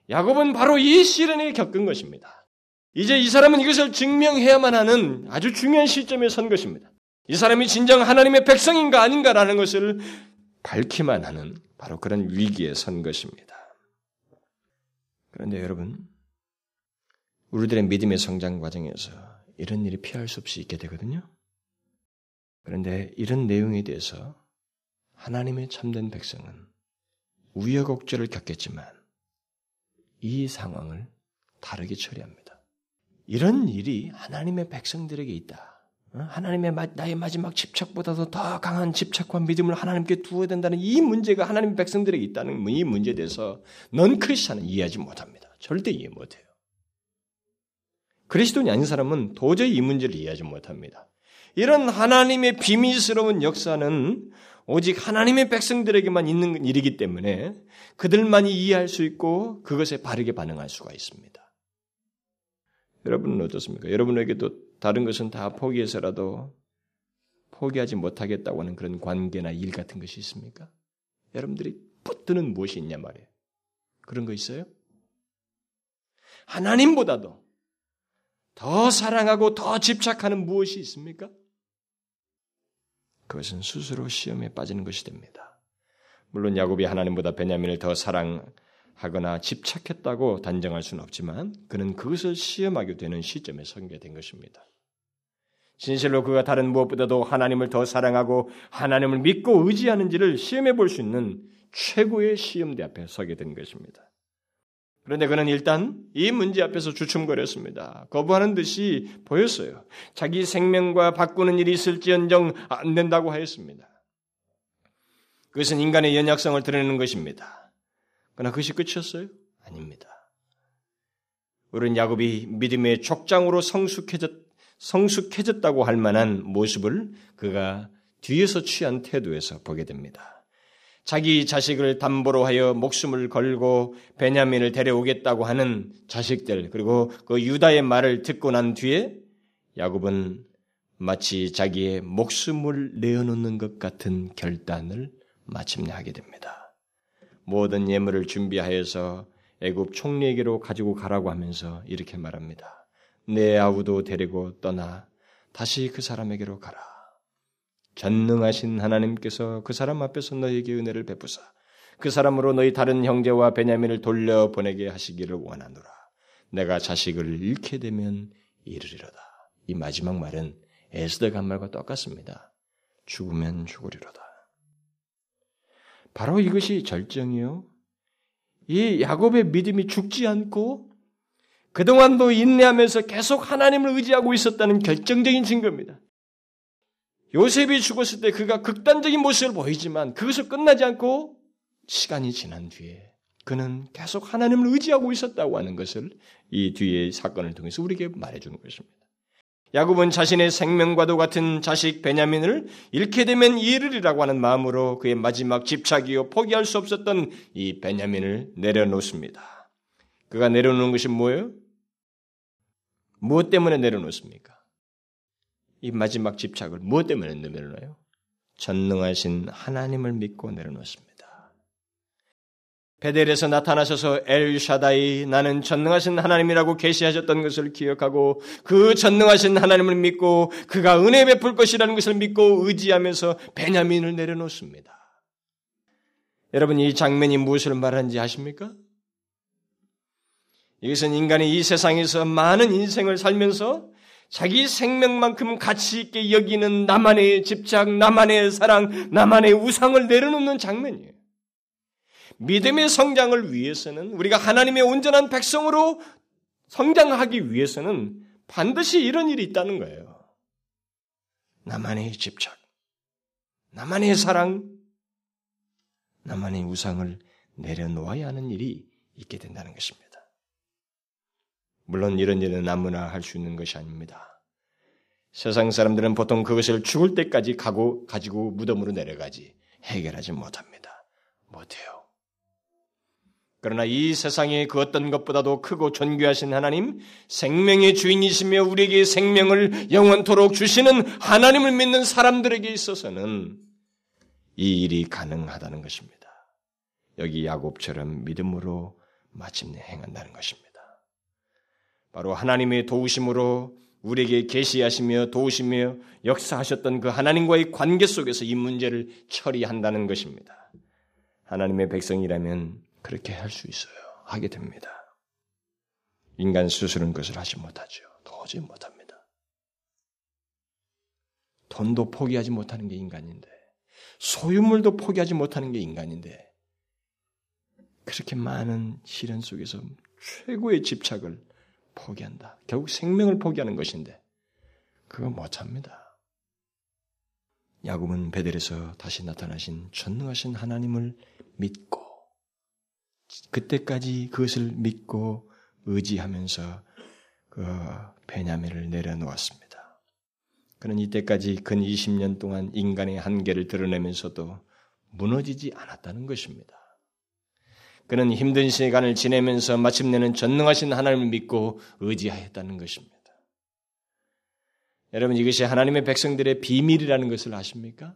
야곱은 바로 이 시련에 겪은 것입니다. 이제 이 사람은 이것을 증명해야만 하는 아주 중요한 시점에 선 것입니다. 이 사람이 진정 하나님의 백성인가 아닌가라는 것을 밝히만 하는 바로 그런 위기에 선 것입니다. 그런데 여러분, 우리들의 믿음의 성장 과정에서 이런 일이 피할 수 없이 있게 되거든요. 그런데 이런 내용에 대해서 하나님의 참된 백성은 우여곡절을 겪겠지만 이 상황을 다르게 처리합니다. 이런 일이 하나님의 백성들에게 있다. 어? 하나님의 나의 마지막 집착보다도 더 강한 집착과 믿음을 하나님께 두어야 된다는 이 문제가 하나님 백성들에게 있다는 이 문제에 대해서 넌 크리스천은 이해하지 못합니다. 절대 이해 못해요. 그리스도인이 아닌 사람은 도저히 이 문제를 이해하지 못합니다. 이런 하나님의 비밀스러운 역사는 오직 하나님의 백성들에게만 있는 일이기 때문에 그들만이 이해할 수 있고 그것에 바르게 반응할 수가 있습니다. 여러분은 어떻습니까? 여러분에게도 다른 것은 다 포기해서라도 포기하지 못하겠다고 하는 그런 관계나 일 같은 것이 있습니까? 여러분들이 붙드는 무엇이 있냐 말이에요. 그런 거 있어요? 하나님보다도 더 사랑하고 더 집착하는 무엇이 있습니까? 그것은 스스로 시험에 빠지는 것이 됩니다. 물론 야곱이 하나님보다 베냐민을 더 사랑 하거나 집착했다고 단정할 수는 없지만 그는 그것을 시험하게 되는 시점에 서게 된 것입니다. 진실로 그가 다른 무엇보다도 하나님을 더 사랑하고 하나님을 믿고 의지하는지를 시험해 볼 수 있는 최고의 시험대 앞에 서게 된 것입니다. 그런데 그는 일단 이 문제 앞에서 주춤거렸습니다. 거부하는 듯이 보였어요. 자기 생명과 바꾸는 일이 있을지언정 안 된다고 하였습니다. 그것은 인간의 연약성을 드러내는 것입니다. 그러나 그것이 끝이었어요? 아닙니다. 우리는 야곱이 믿음의 족장으로 성숙해졌, 성숙해졌다고 할 만한 모습을 그가 뒤에서 취한 태도에서 보게 됩니다. 자기 자식을 담보로 하여 목숨을 걸고 베냐민을 데려오겠다고 하는 자식들 그리고 그 유다의 말을 듣고 난 뒤에 야곱은 마치 자기의 목숨을 내어놓는 것 같은 결단을 마침내 하게 됩니다. 모든 예물을 준비하여서 애굽 총리에게로 가지고 가라고 하면서 이렇게 말합니다. 내 아우도 데리고 떠나 다시 그 사람에게로 가라. 전능하신 하나님께서 그 사람 앞에서 너에게 은혜를 베푸사 그 사람으로 너희 다른 형제와 베냐민을 돌려 보내게 하시기를 원하노라. 내가 자식을 잃게 되면 이르리로다. 이 마지막 말은 에스더가 한 말과 똑같습니다. 죽으면 죽으리로다. 바로 이것이 절정이요. 이 야곱의 믿음이 죽지 않고 그동안도 인내하면서 계속 하나님을 의지하고 있었다는 결정적인 증거입니다. 요셉이 죽었을 때 그가 극단적인 모습을 보이지만 그것을 끝나지 않고 시간이 지난 뒤에 그는 계속 하나님을 의지하고 있었다고 하는 것을 이 뒤의 사건을 통해서 우리에게 말해주는 것입니다. 야곱은 자신의 생명과도 같은 자식 베냐민을 잃게 되면 이르리라고 하는 마음으로 그의 마지막 집착이요 포기할 수 없었던 이 베냐민을 내려놓습니다. 그가 내려놓는 것이 뭐예요? 무엇 때문에 내려놓습니까? 이 마지막 집착을 무엇 때문에 내려놔요? 전능하신 하나님을 믿고 내려놓습니다. 베델에서 나타나셔서 엘샤다이 나는 전능하신 하나님이라고 계시하셨던 것을 기억하고 그 전능하신 하나님을 믿고 그가 은혜 베풀 것이라는 것을 믿고 의지하면서 베냐민을 내려놓습니다. 여러분 이 장면이 무엇을 말하는지 아십니까? 이것은 인간이 이 세상에서 많은 인생을 살면서 자기 생명만큼 가치 있게 여기는 나만의 집착, 나만의 사랑, 나만의 우상을 내려놓는 장면이에요. 믿음의 성장을 위해서는 우리가 하나님의 온전한 백성으로 성장하기 위해서는 반드시 이런 일이 있다는 거예요. 나만의 집착, 나만의 사랑, 나만의 우상을 내려놓아야 하는 일이 있게 된다는 것입니다. 물론 이런 일은 아무나 할 수 있는 것이 아닙니다. 세상 사람들은 보통 그것을 죽을 때까지 가고 가지고 무덤으로 내려가지 해결하지 못합니다. 못해요. 그러나 이 세상의 그 어떤 것보다도 크고 존귀하신 하나님, 생명의 주인이시며 우리에게 생명을 영원토록 주시는 하나님을 믿는 사람들에게 있어서는 이 일이 가능하다는 것입니다. 여기 야곱처럼 믿음으로 마침내 행한다는 것입니다. 바로 하나님의 도우심으로 우리에게 계시하시며 도우시며 역사하셨던 그 하나님과의 관계 속에서 이 문제를 처리한다는 것입니다. 하나님의 백성이라면 그렇게 할 수 있어요. 하게 됩니다. 인간 스스로는 그것을 하지 못하죠. 도저히 못합니다. 돈도 포기하지 못하는 게 인간인데, 소유물도 포기하지 못하는 게 인간인데, 그렇게 많은 시련 속에서 최고의 집착을 포기한다. 결국 생명을 포기하는 것인데 그거 못 참니다. 야곱은 베델에서 다시 나타나신 전능하신 하나님을 믿고 그때까지 그것을 믿고 의지하면서 그 베냐민을 내려놓았습니다. 그는 이때까지 근 20년 동안 인간의 한계를 드러내면서도 무너지지 않았다는 것입니다. 그는 힘든 시간을 지내면서 마침내는 전능하신 하나님을 믿고 의지하였다는 것입니다. 여러분 이것이 하나님의 백성들의 비밀이라는 것을 아십니까?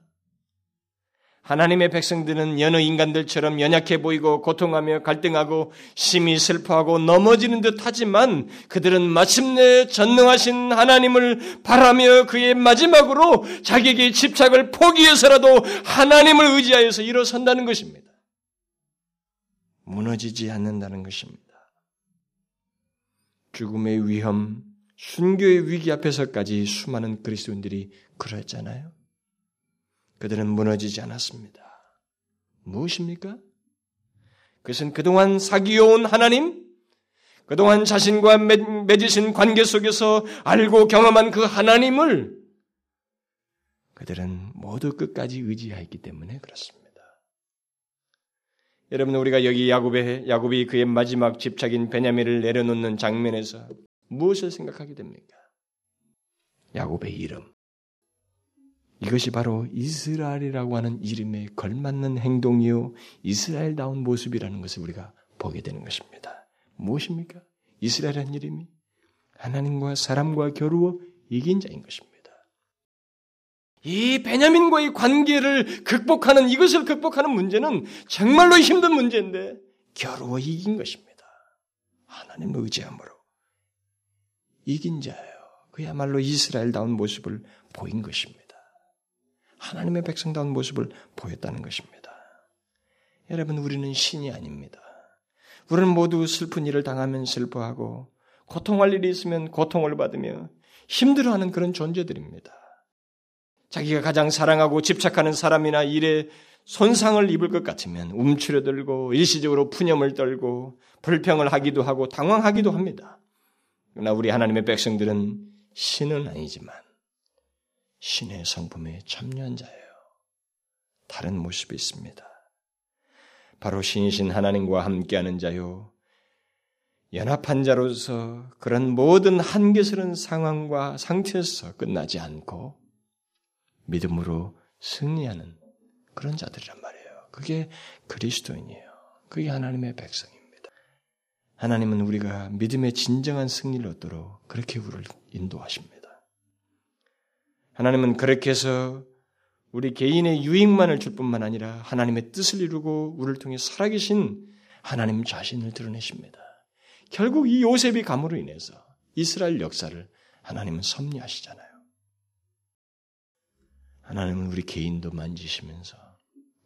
하나님의 백성들은 여느 인간들처럼 연약해 보이고 고통하며 갈등하고 심히 슬퍼하고 넘어지는 듯 하지만 그들은 마침내 전능하신 하나님을 바라며 그의 마지막으로 자기에게 집착을 포기해서라도 하나님을 의지하여서 일어선다는 것입니다. 무너지지 않는다는 것입니다. 죽음의 위험, 순교의 위기 앞에서까지 수많은 그리스도인들이 그랬잖아요. 그들은 무너지지 않았습니다. 무엇입니까? 그것은 그동안 사귀어온 하나님, 그동안 자신과 맺으신 관계 속에서 알고 경험한 그 하나님을 그들은 모두 끝까지 의지하였기 때문에 그렇습니다. 여러분 우리가 여기 야곱의 야곱이 그의 마지막 집착인 베냐민을 내려놓는 장면에서 무엇을 생각하게 됩니까? 야곱의 이름. 이것이 바로 이스라엘이라고 하는 이름에 걸맞는 행동이요 이스라엘다운 모습이라는 것을 우리가 보게 되는 것입니다. 무엇입니까? 이스라엘이라는 이름이 하나님과 사람과 겨루어 이긴 자인 것입니다. 이 베냐민과의 관계를 극복하는 이것을 극복하는 문제는 정말로 힘든 문제인데 겨루어 이긴 것입니다. 하나님을 의지함으로 이긴 자예요. 그야말로 이스라엘다운 모습을 보인 것입니다. 하나님의 백성다운 모습을 보였다는 것입니다. 여러분 우리는 신이 아닙니다. 우리는 모두 슬픈 일을 당하면 슬퍼하고 고통할 일이 있으면 고통을 받으며 힘들어하는 그런 존재들입니다. 자기가 가장 사랑하고 집착하는 사람이나 일에 손상을 입을 것 같으면 움츠려들고 일시적으로 푸념을 떨고 불평을 하기도 하고 당황하기도 합니다. 그러나 우리 하나님의 백성들은 신은 아니지만 신의 성품에 참여한 자예요. 다른 모습이 있습니다. 바로 신이신 하나님과 함께하는 자요. 연합한 자로서 그런 모든 한계스러운 상황과 상태에서 끝나지 않고 믿음으로 승리하는 그런 자들이란 말이에요. 그게 그리스도인이에요. 그게 하나님의 백성입니다. 하나님은 우리가 믿음의 진정한 승리를 얻도록 그렇게 우리를 인도하십니다. 하나님은 그렇게 해서 우리 개인의 유익만을 줄 뿐만 아니라 하나님의 뜻을 이루고 우리를 통해 살아계신 하나님 자신을 드러내십니다. 결국 이 요셉이 감으로 인해서 이스라엘 역사를 하나님은 섭리하시잖아요. 하나님은 우리 개인도 만지시면서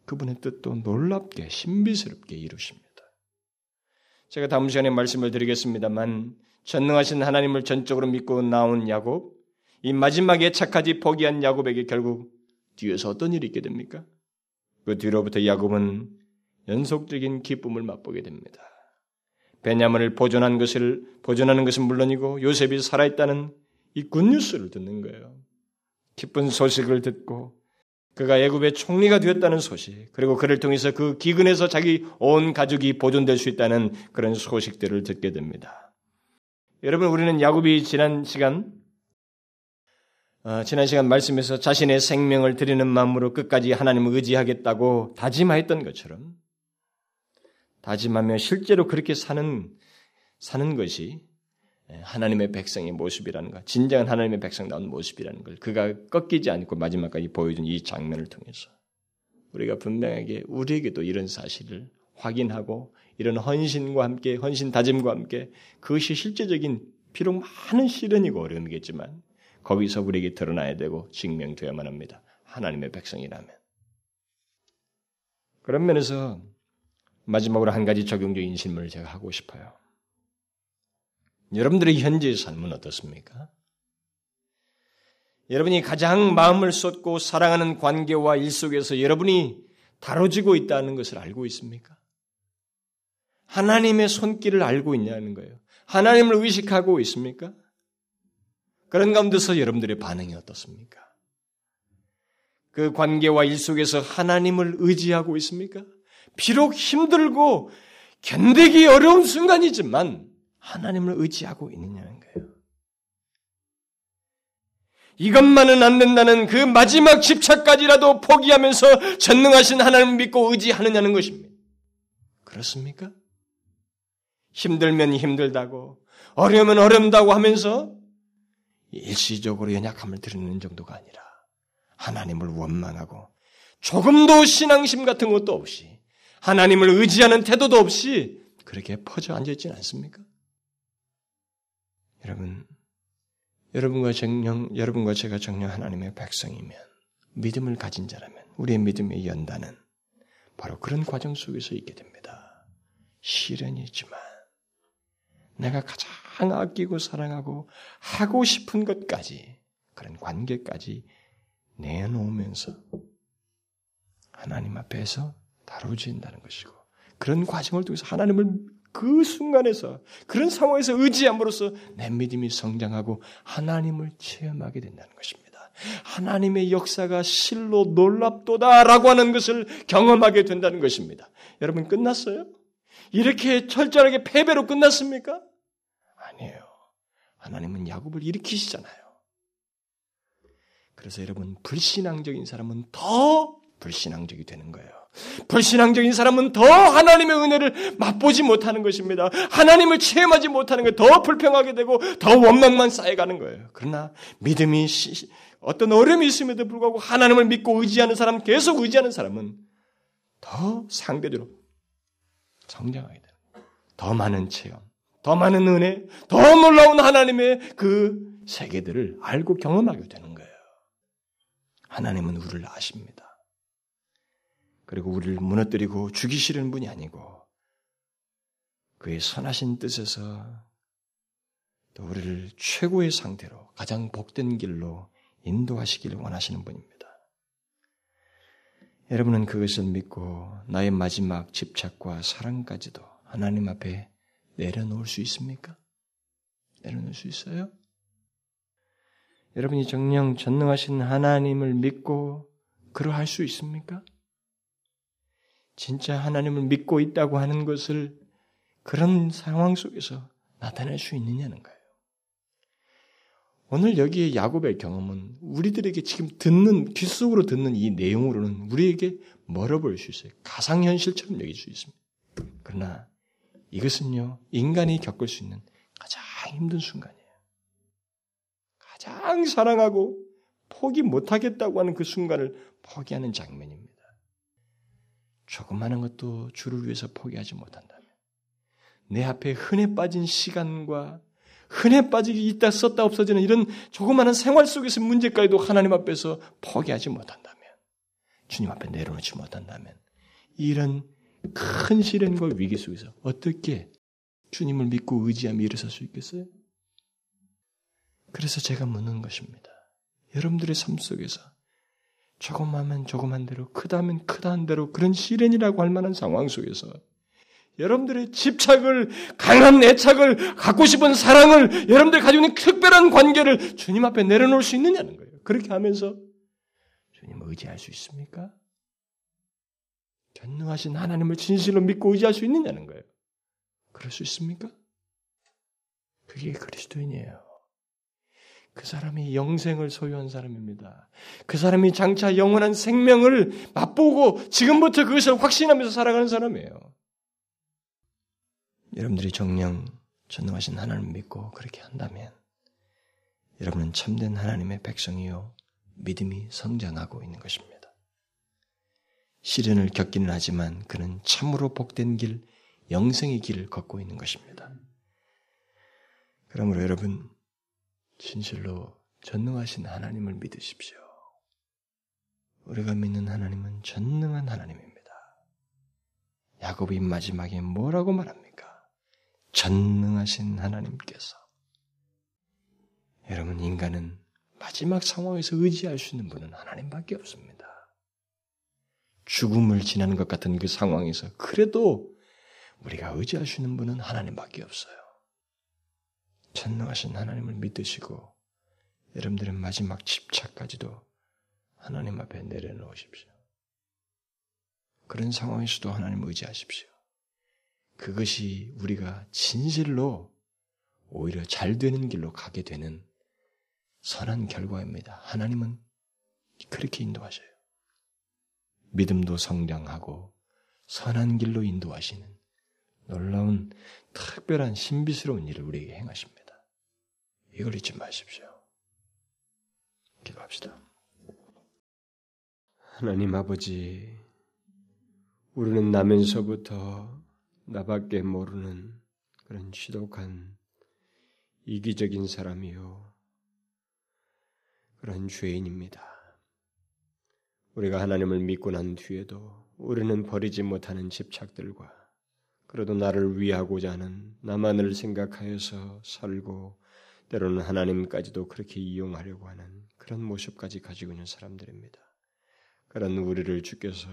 그분의 뜻도 놀랍게 신비스럽게 이루십니다. 제가 다음 시간에 말씀을 드리겠습니다만 전능하신 하나님을 전적으로 믿고 나온 야곱, 이 마지막에 착하지 포기한 야곱에게 결국 뒤에서 어떤 일이 있게 됩니까? 그 뒤로부터 야곱은 연속적인 기쁨을 맛보게 됩니다. 베냐민을 보존한 것을 보존하는 것은 물론이고 요셉이 살아있다는 이 굿뉴스를 듣는 거예요. 기쁜 소식을 듣고 그가 애굽의 총리가 되었다는 소식, 그리고 그를 통해서 그 기근에서 자기 온 가족이 보존될 수 있다는 그런 소식들을 듣게 됩니다. 여러분, 우리는 야곱이 지난 시간 어, 지난 시간 말씀에서 자신의 생명을 드리는 마음으로 끝까지 하나님을 의지하겠다고 다짐하였던 것처럼 다짐하며 실제로 그렇게 사는 사는 것이 하나님의 백성의 모습이라는 것, 진정한 하나님의 백성다운 모습이라는 걸 그가 꺾이지 않고 마지막까지 보여준 이 장면을 통해서 우리가 분명하게 우리에게도 이런 사실을 확인하고 이런 헌신과 함께 헌신 다짐과 함께 그것이 실제적인 비록 많은 시련이고 어려움이겠지만 거기서 우리에게 드러나야 되고 증명되어야만 합니다. 하나님의 백성이라면. 그런 면에서 마지막으로 한 가지 적용적인 질문을 제가 하고 싶어요. 여러분들의 현재의 삶은 어떻습니까? 여러분이 가장 마음을 쏟고 사랑하는 관계와 일 속에서 여러분이 다뤄지고 있다는 것을 알고 있습니까? 하나님의 손길을 알고 있냐는 거예요. 하나님을 의식하고 있습니까? 그런 가운데서 여러분들의 반응이 어떻습니까? 그 관계와 일 속에서 하나님을 의지하고 있습니까? 비록 힘들고 견디기 어려운 순간이지만 하나님을 의지하고 있느냐는 거예요. 이것만은 안 된다는 그 마지막 집착까지라도 포기하면서 전능하신 하나님을 믿고 의지하느냐는 것입니다. 그렇습니까? 힘들면 힘들다고, 어려우면 어렵다고 하면서 일시적으로 연약함을 드리는 정도가 아니라 하나님을 원망하고 조금도 신앙심 같은 것도 없이 하나님을 의지하는 태도도 없이 그렇게 퍼져 앉아 있지는 않습니까? 여러분, 여러분과 정령, 여러분과 제가 정령 하나님의 백성이면 믿음을 가진 자라면 우리의 믿음의 연단은 바로 그런 과정 속에서 있게 됩니다. 시련이지만 내가 가장 아끼고 사랑하고 하고 싶은 것까지 그런 관계까지 내놓으면서 하나님 앞에서 다루어진다는 것이고 그런 과정을 통해서 하나님을 그 순간에서 그런 상황에서 의지함으로써 내 믿음이 성장하고 하나님을 체험하게 된다는 것입니다. 하나님의 역사가 실로 놀랍도다라고 하는 것을 경험하게 된다는 것입니다. 여러분 끝났어요? 이렇게 철저하게 패배로 끝났습니까? 아니에요. 하나님은 야곱을 일으키시잖아요. 그래서 여러분 불신앙적인 사람은 더 불신앙적이 되는 거예요. 불신앙적인 사람은 더 하나님의 은혜를 맛보지 못하는 것입니다. 하나님을 체험하지 못하는 거예요. 더 불평하게 되고 더 원망만 쌓여가는 거예요. 그러나 믿음이 시, 어떤 어려움이 있음에도 불구하고 하나님을 믿고 의지하는 사람, 계속 의지하는 사람은 더 상대적으로 성장하게 돼요. 더 많은 체험, 더 많은 은혜, 더 놀라운 하나님의 그 세계들을 알고 경험하게 되는 거예요. 하나님은 우리를 아십니다. 그리고 우리를 무너뜨리고 죽이시는 분이 아니고 그의 선하신 뜻에서 또 우리를 최고의 상태로 가장 복된 길로 인도하시기를 원하시는 분입니다. 여러분은 그것을 믿고 나의 마지막 집착과 사랑까지도 하나님 앞에 내려놓을 수 있습니까? 내려놓을 수 있어요? 여러분이 정령 전능하신 하나님을 믿고 그러할 수 있습니까? 진짜 하나님을 믿고 있다고 하는 것을 그런 상황 속에서 나타낼 수 있느냐는 거예요. 오늘 여기에 야곱의 경험은 우리들에게 지금 듣는 귓속으로 듣는 이 내용으로는 우리에게 멀어 보일 수 있어요. 가상현실처럼 여길 수 있습니다. 그러나 이것은요 인간이 겪을 수 있는 가장 힘든 순간이에요. 가장 사랑하고 포기 못하겠다고 하는 그 순간을 포기하는 장면입니다. 조그마한 것도 주를 위해서 포기하지 못한다면 내 앞에 흔해 빠진 시간과 흔해 빠지기 있다 썼다 없어지는 이런 조그마한 생활 속에서 문제까지도 하나님 앞에서 포기하지 못한다면 주님 앞에 내려놓지 못한다면 이런 큰 시련과 위기 속에서 어떻게 주님을 믿고 의지하며 일어설 수 있겠어요? 그래서 제가 묻는 것입니다. 여러분들의 삶 속에서 조금하면 조금한 대로, 크다면 크다한 대로 그런 시련이라고 할 만한 상황 속에서 여러분들의 집착을, 강한 애착을, 갖고 싶은 사랑을, 여러분들 가지고 있는 특별한 관계를 주님 앞에 내려놓을 수 있느냐는 거예요. 그렇게 하면서 주님을 의지할 수 있습니까? 전능하신 하나님을 진실로 믿고 의지할 수 있느냐는 거예요. 그럴 수 있습니까? 그게 그리스도인이에요. 그 사람이 영생을 소유한 사람입니다. 그 사람이 장차 영원한 생명을 맛보고 지금부터 그것을 확신하면서 살아가는 사람이에요. 여러분들이 정령 전능하신 하나님 믿고 그렇게 한다면 여러분은 참된 하나님의 백성이요 믿음이 성장하고 있는 것입니다. 시련을 겪기는 하지만 그는 참으로 복된 길, 영생의 길을 걷고 있는 것입니다. 그러므로 여러분 진실로 전능하신 하나님을 믿으십시오. 우리가 믿는 하나님은 전능한 하나님입니다. 야곱이 마지막에 뭐라고 말합니까? 전능하신 하나님께서 여러분 인간은 마지막 상황에서 의지할 수 있는 분은 하나님밖에 없습니다. 죽음을 지나는 것 같은 그 상황에서 그래도 우리가 있는 분은 하나님밖에 없어요. 전능하신 하나님을 믿으시고 여러분들의 마지막 집착까지도 하나님 앞에 내려놓으십시오. 그런 상황에서도 하나님 의지하십시오. 그것이 우리가 진실로 오히려 잘 되는 길로 가게 되는 선한 결과입니다. 하나님은 그렇게 인도하셔요. 믿음도 성장하고 선한 길로 인도하시는 놀라운 특별한 신비스러운 일을 우리에게 행하십니다. 이걸 잊지 마십시오. 기도합시다. 하나님 아버지, 우리는 나면서부터 나밖에 모르는 그런 지독한 이기적인 사람이요. 그런 죄인입니다. 우리가 하나님을 믿고 난 뒤에도 우리는 버리지 못하는 집착들과 그래도 나를 위하고자 하는 나만을 생각하여서 살고 때로는 하나님까지도 그렇게 이용하려고 하는 그런 모습까지 가지고 있는 사람들입니다. 그런 우리를 주께서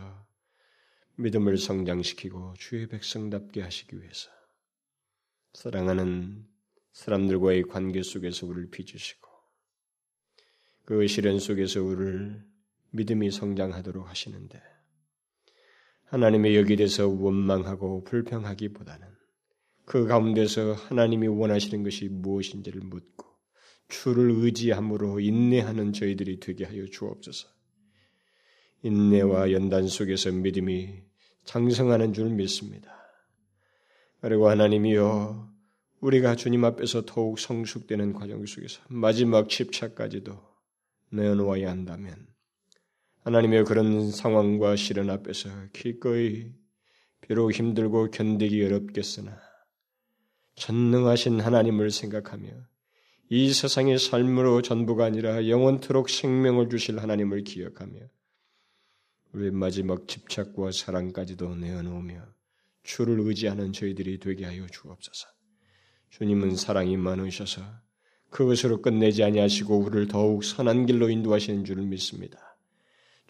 믿음을 성장시키고 주의 백성답게 하시기 위해서 사랑하는 사람들과의 관계 속에서 우리를 빚으시고 그 시련 속에서 우리를 믿음이 성장하도록 하시는데 하나님의 여기 대해서 원망하고 불평하기보다는 그 가운데서 하나님이 원하시는 것이 무엇인지를 묻고 주를 의지함으로 인내하는 저희들이 되게 하여 주옵소서. 인내와 연단 속에서 믿음이 장성하는 줄 믿습니다. 그리고 하나님이여 우리가 주님 앞에서 더욱 성숙되는 과정 속에서 마지막 집차까지도 내어놓아야 한다면 하나님의 그런 상황과 시련 앞에서 기꺼이 비록 힘들고 견디기 어렵겠으나 전능하신 하나님을 생각하며 이 세상의 삶으로 전부가 아니라 영원토록 생명을 주실 하나님을 기억하며 우리의 마지막 집착과 사랑까지도 내어놓으며 주를 의지하는 저희들이 되게 하여 주옵소서. 주님은 사랑이 많으셔서 그것으로 끝내지 아니하시고 우리를 더욱 선한 길로 인도하시는 줄을 믿습니다.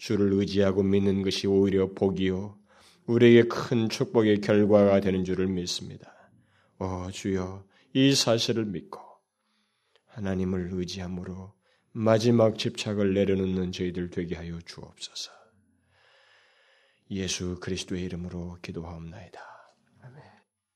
주를 의지하고 믿는 것이 오히려 복이요 우리에게 큰 축복의 결과가 되는 줄을 믿습니다. 어 주여 이 사실을 믿고 하나님을 의지함으로 마지막 집착을 내려놓는 저희들 되게 하여 주옵소서. 예수 그리스도의 이름으로 기도하옵나이다.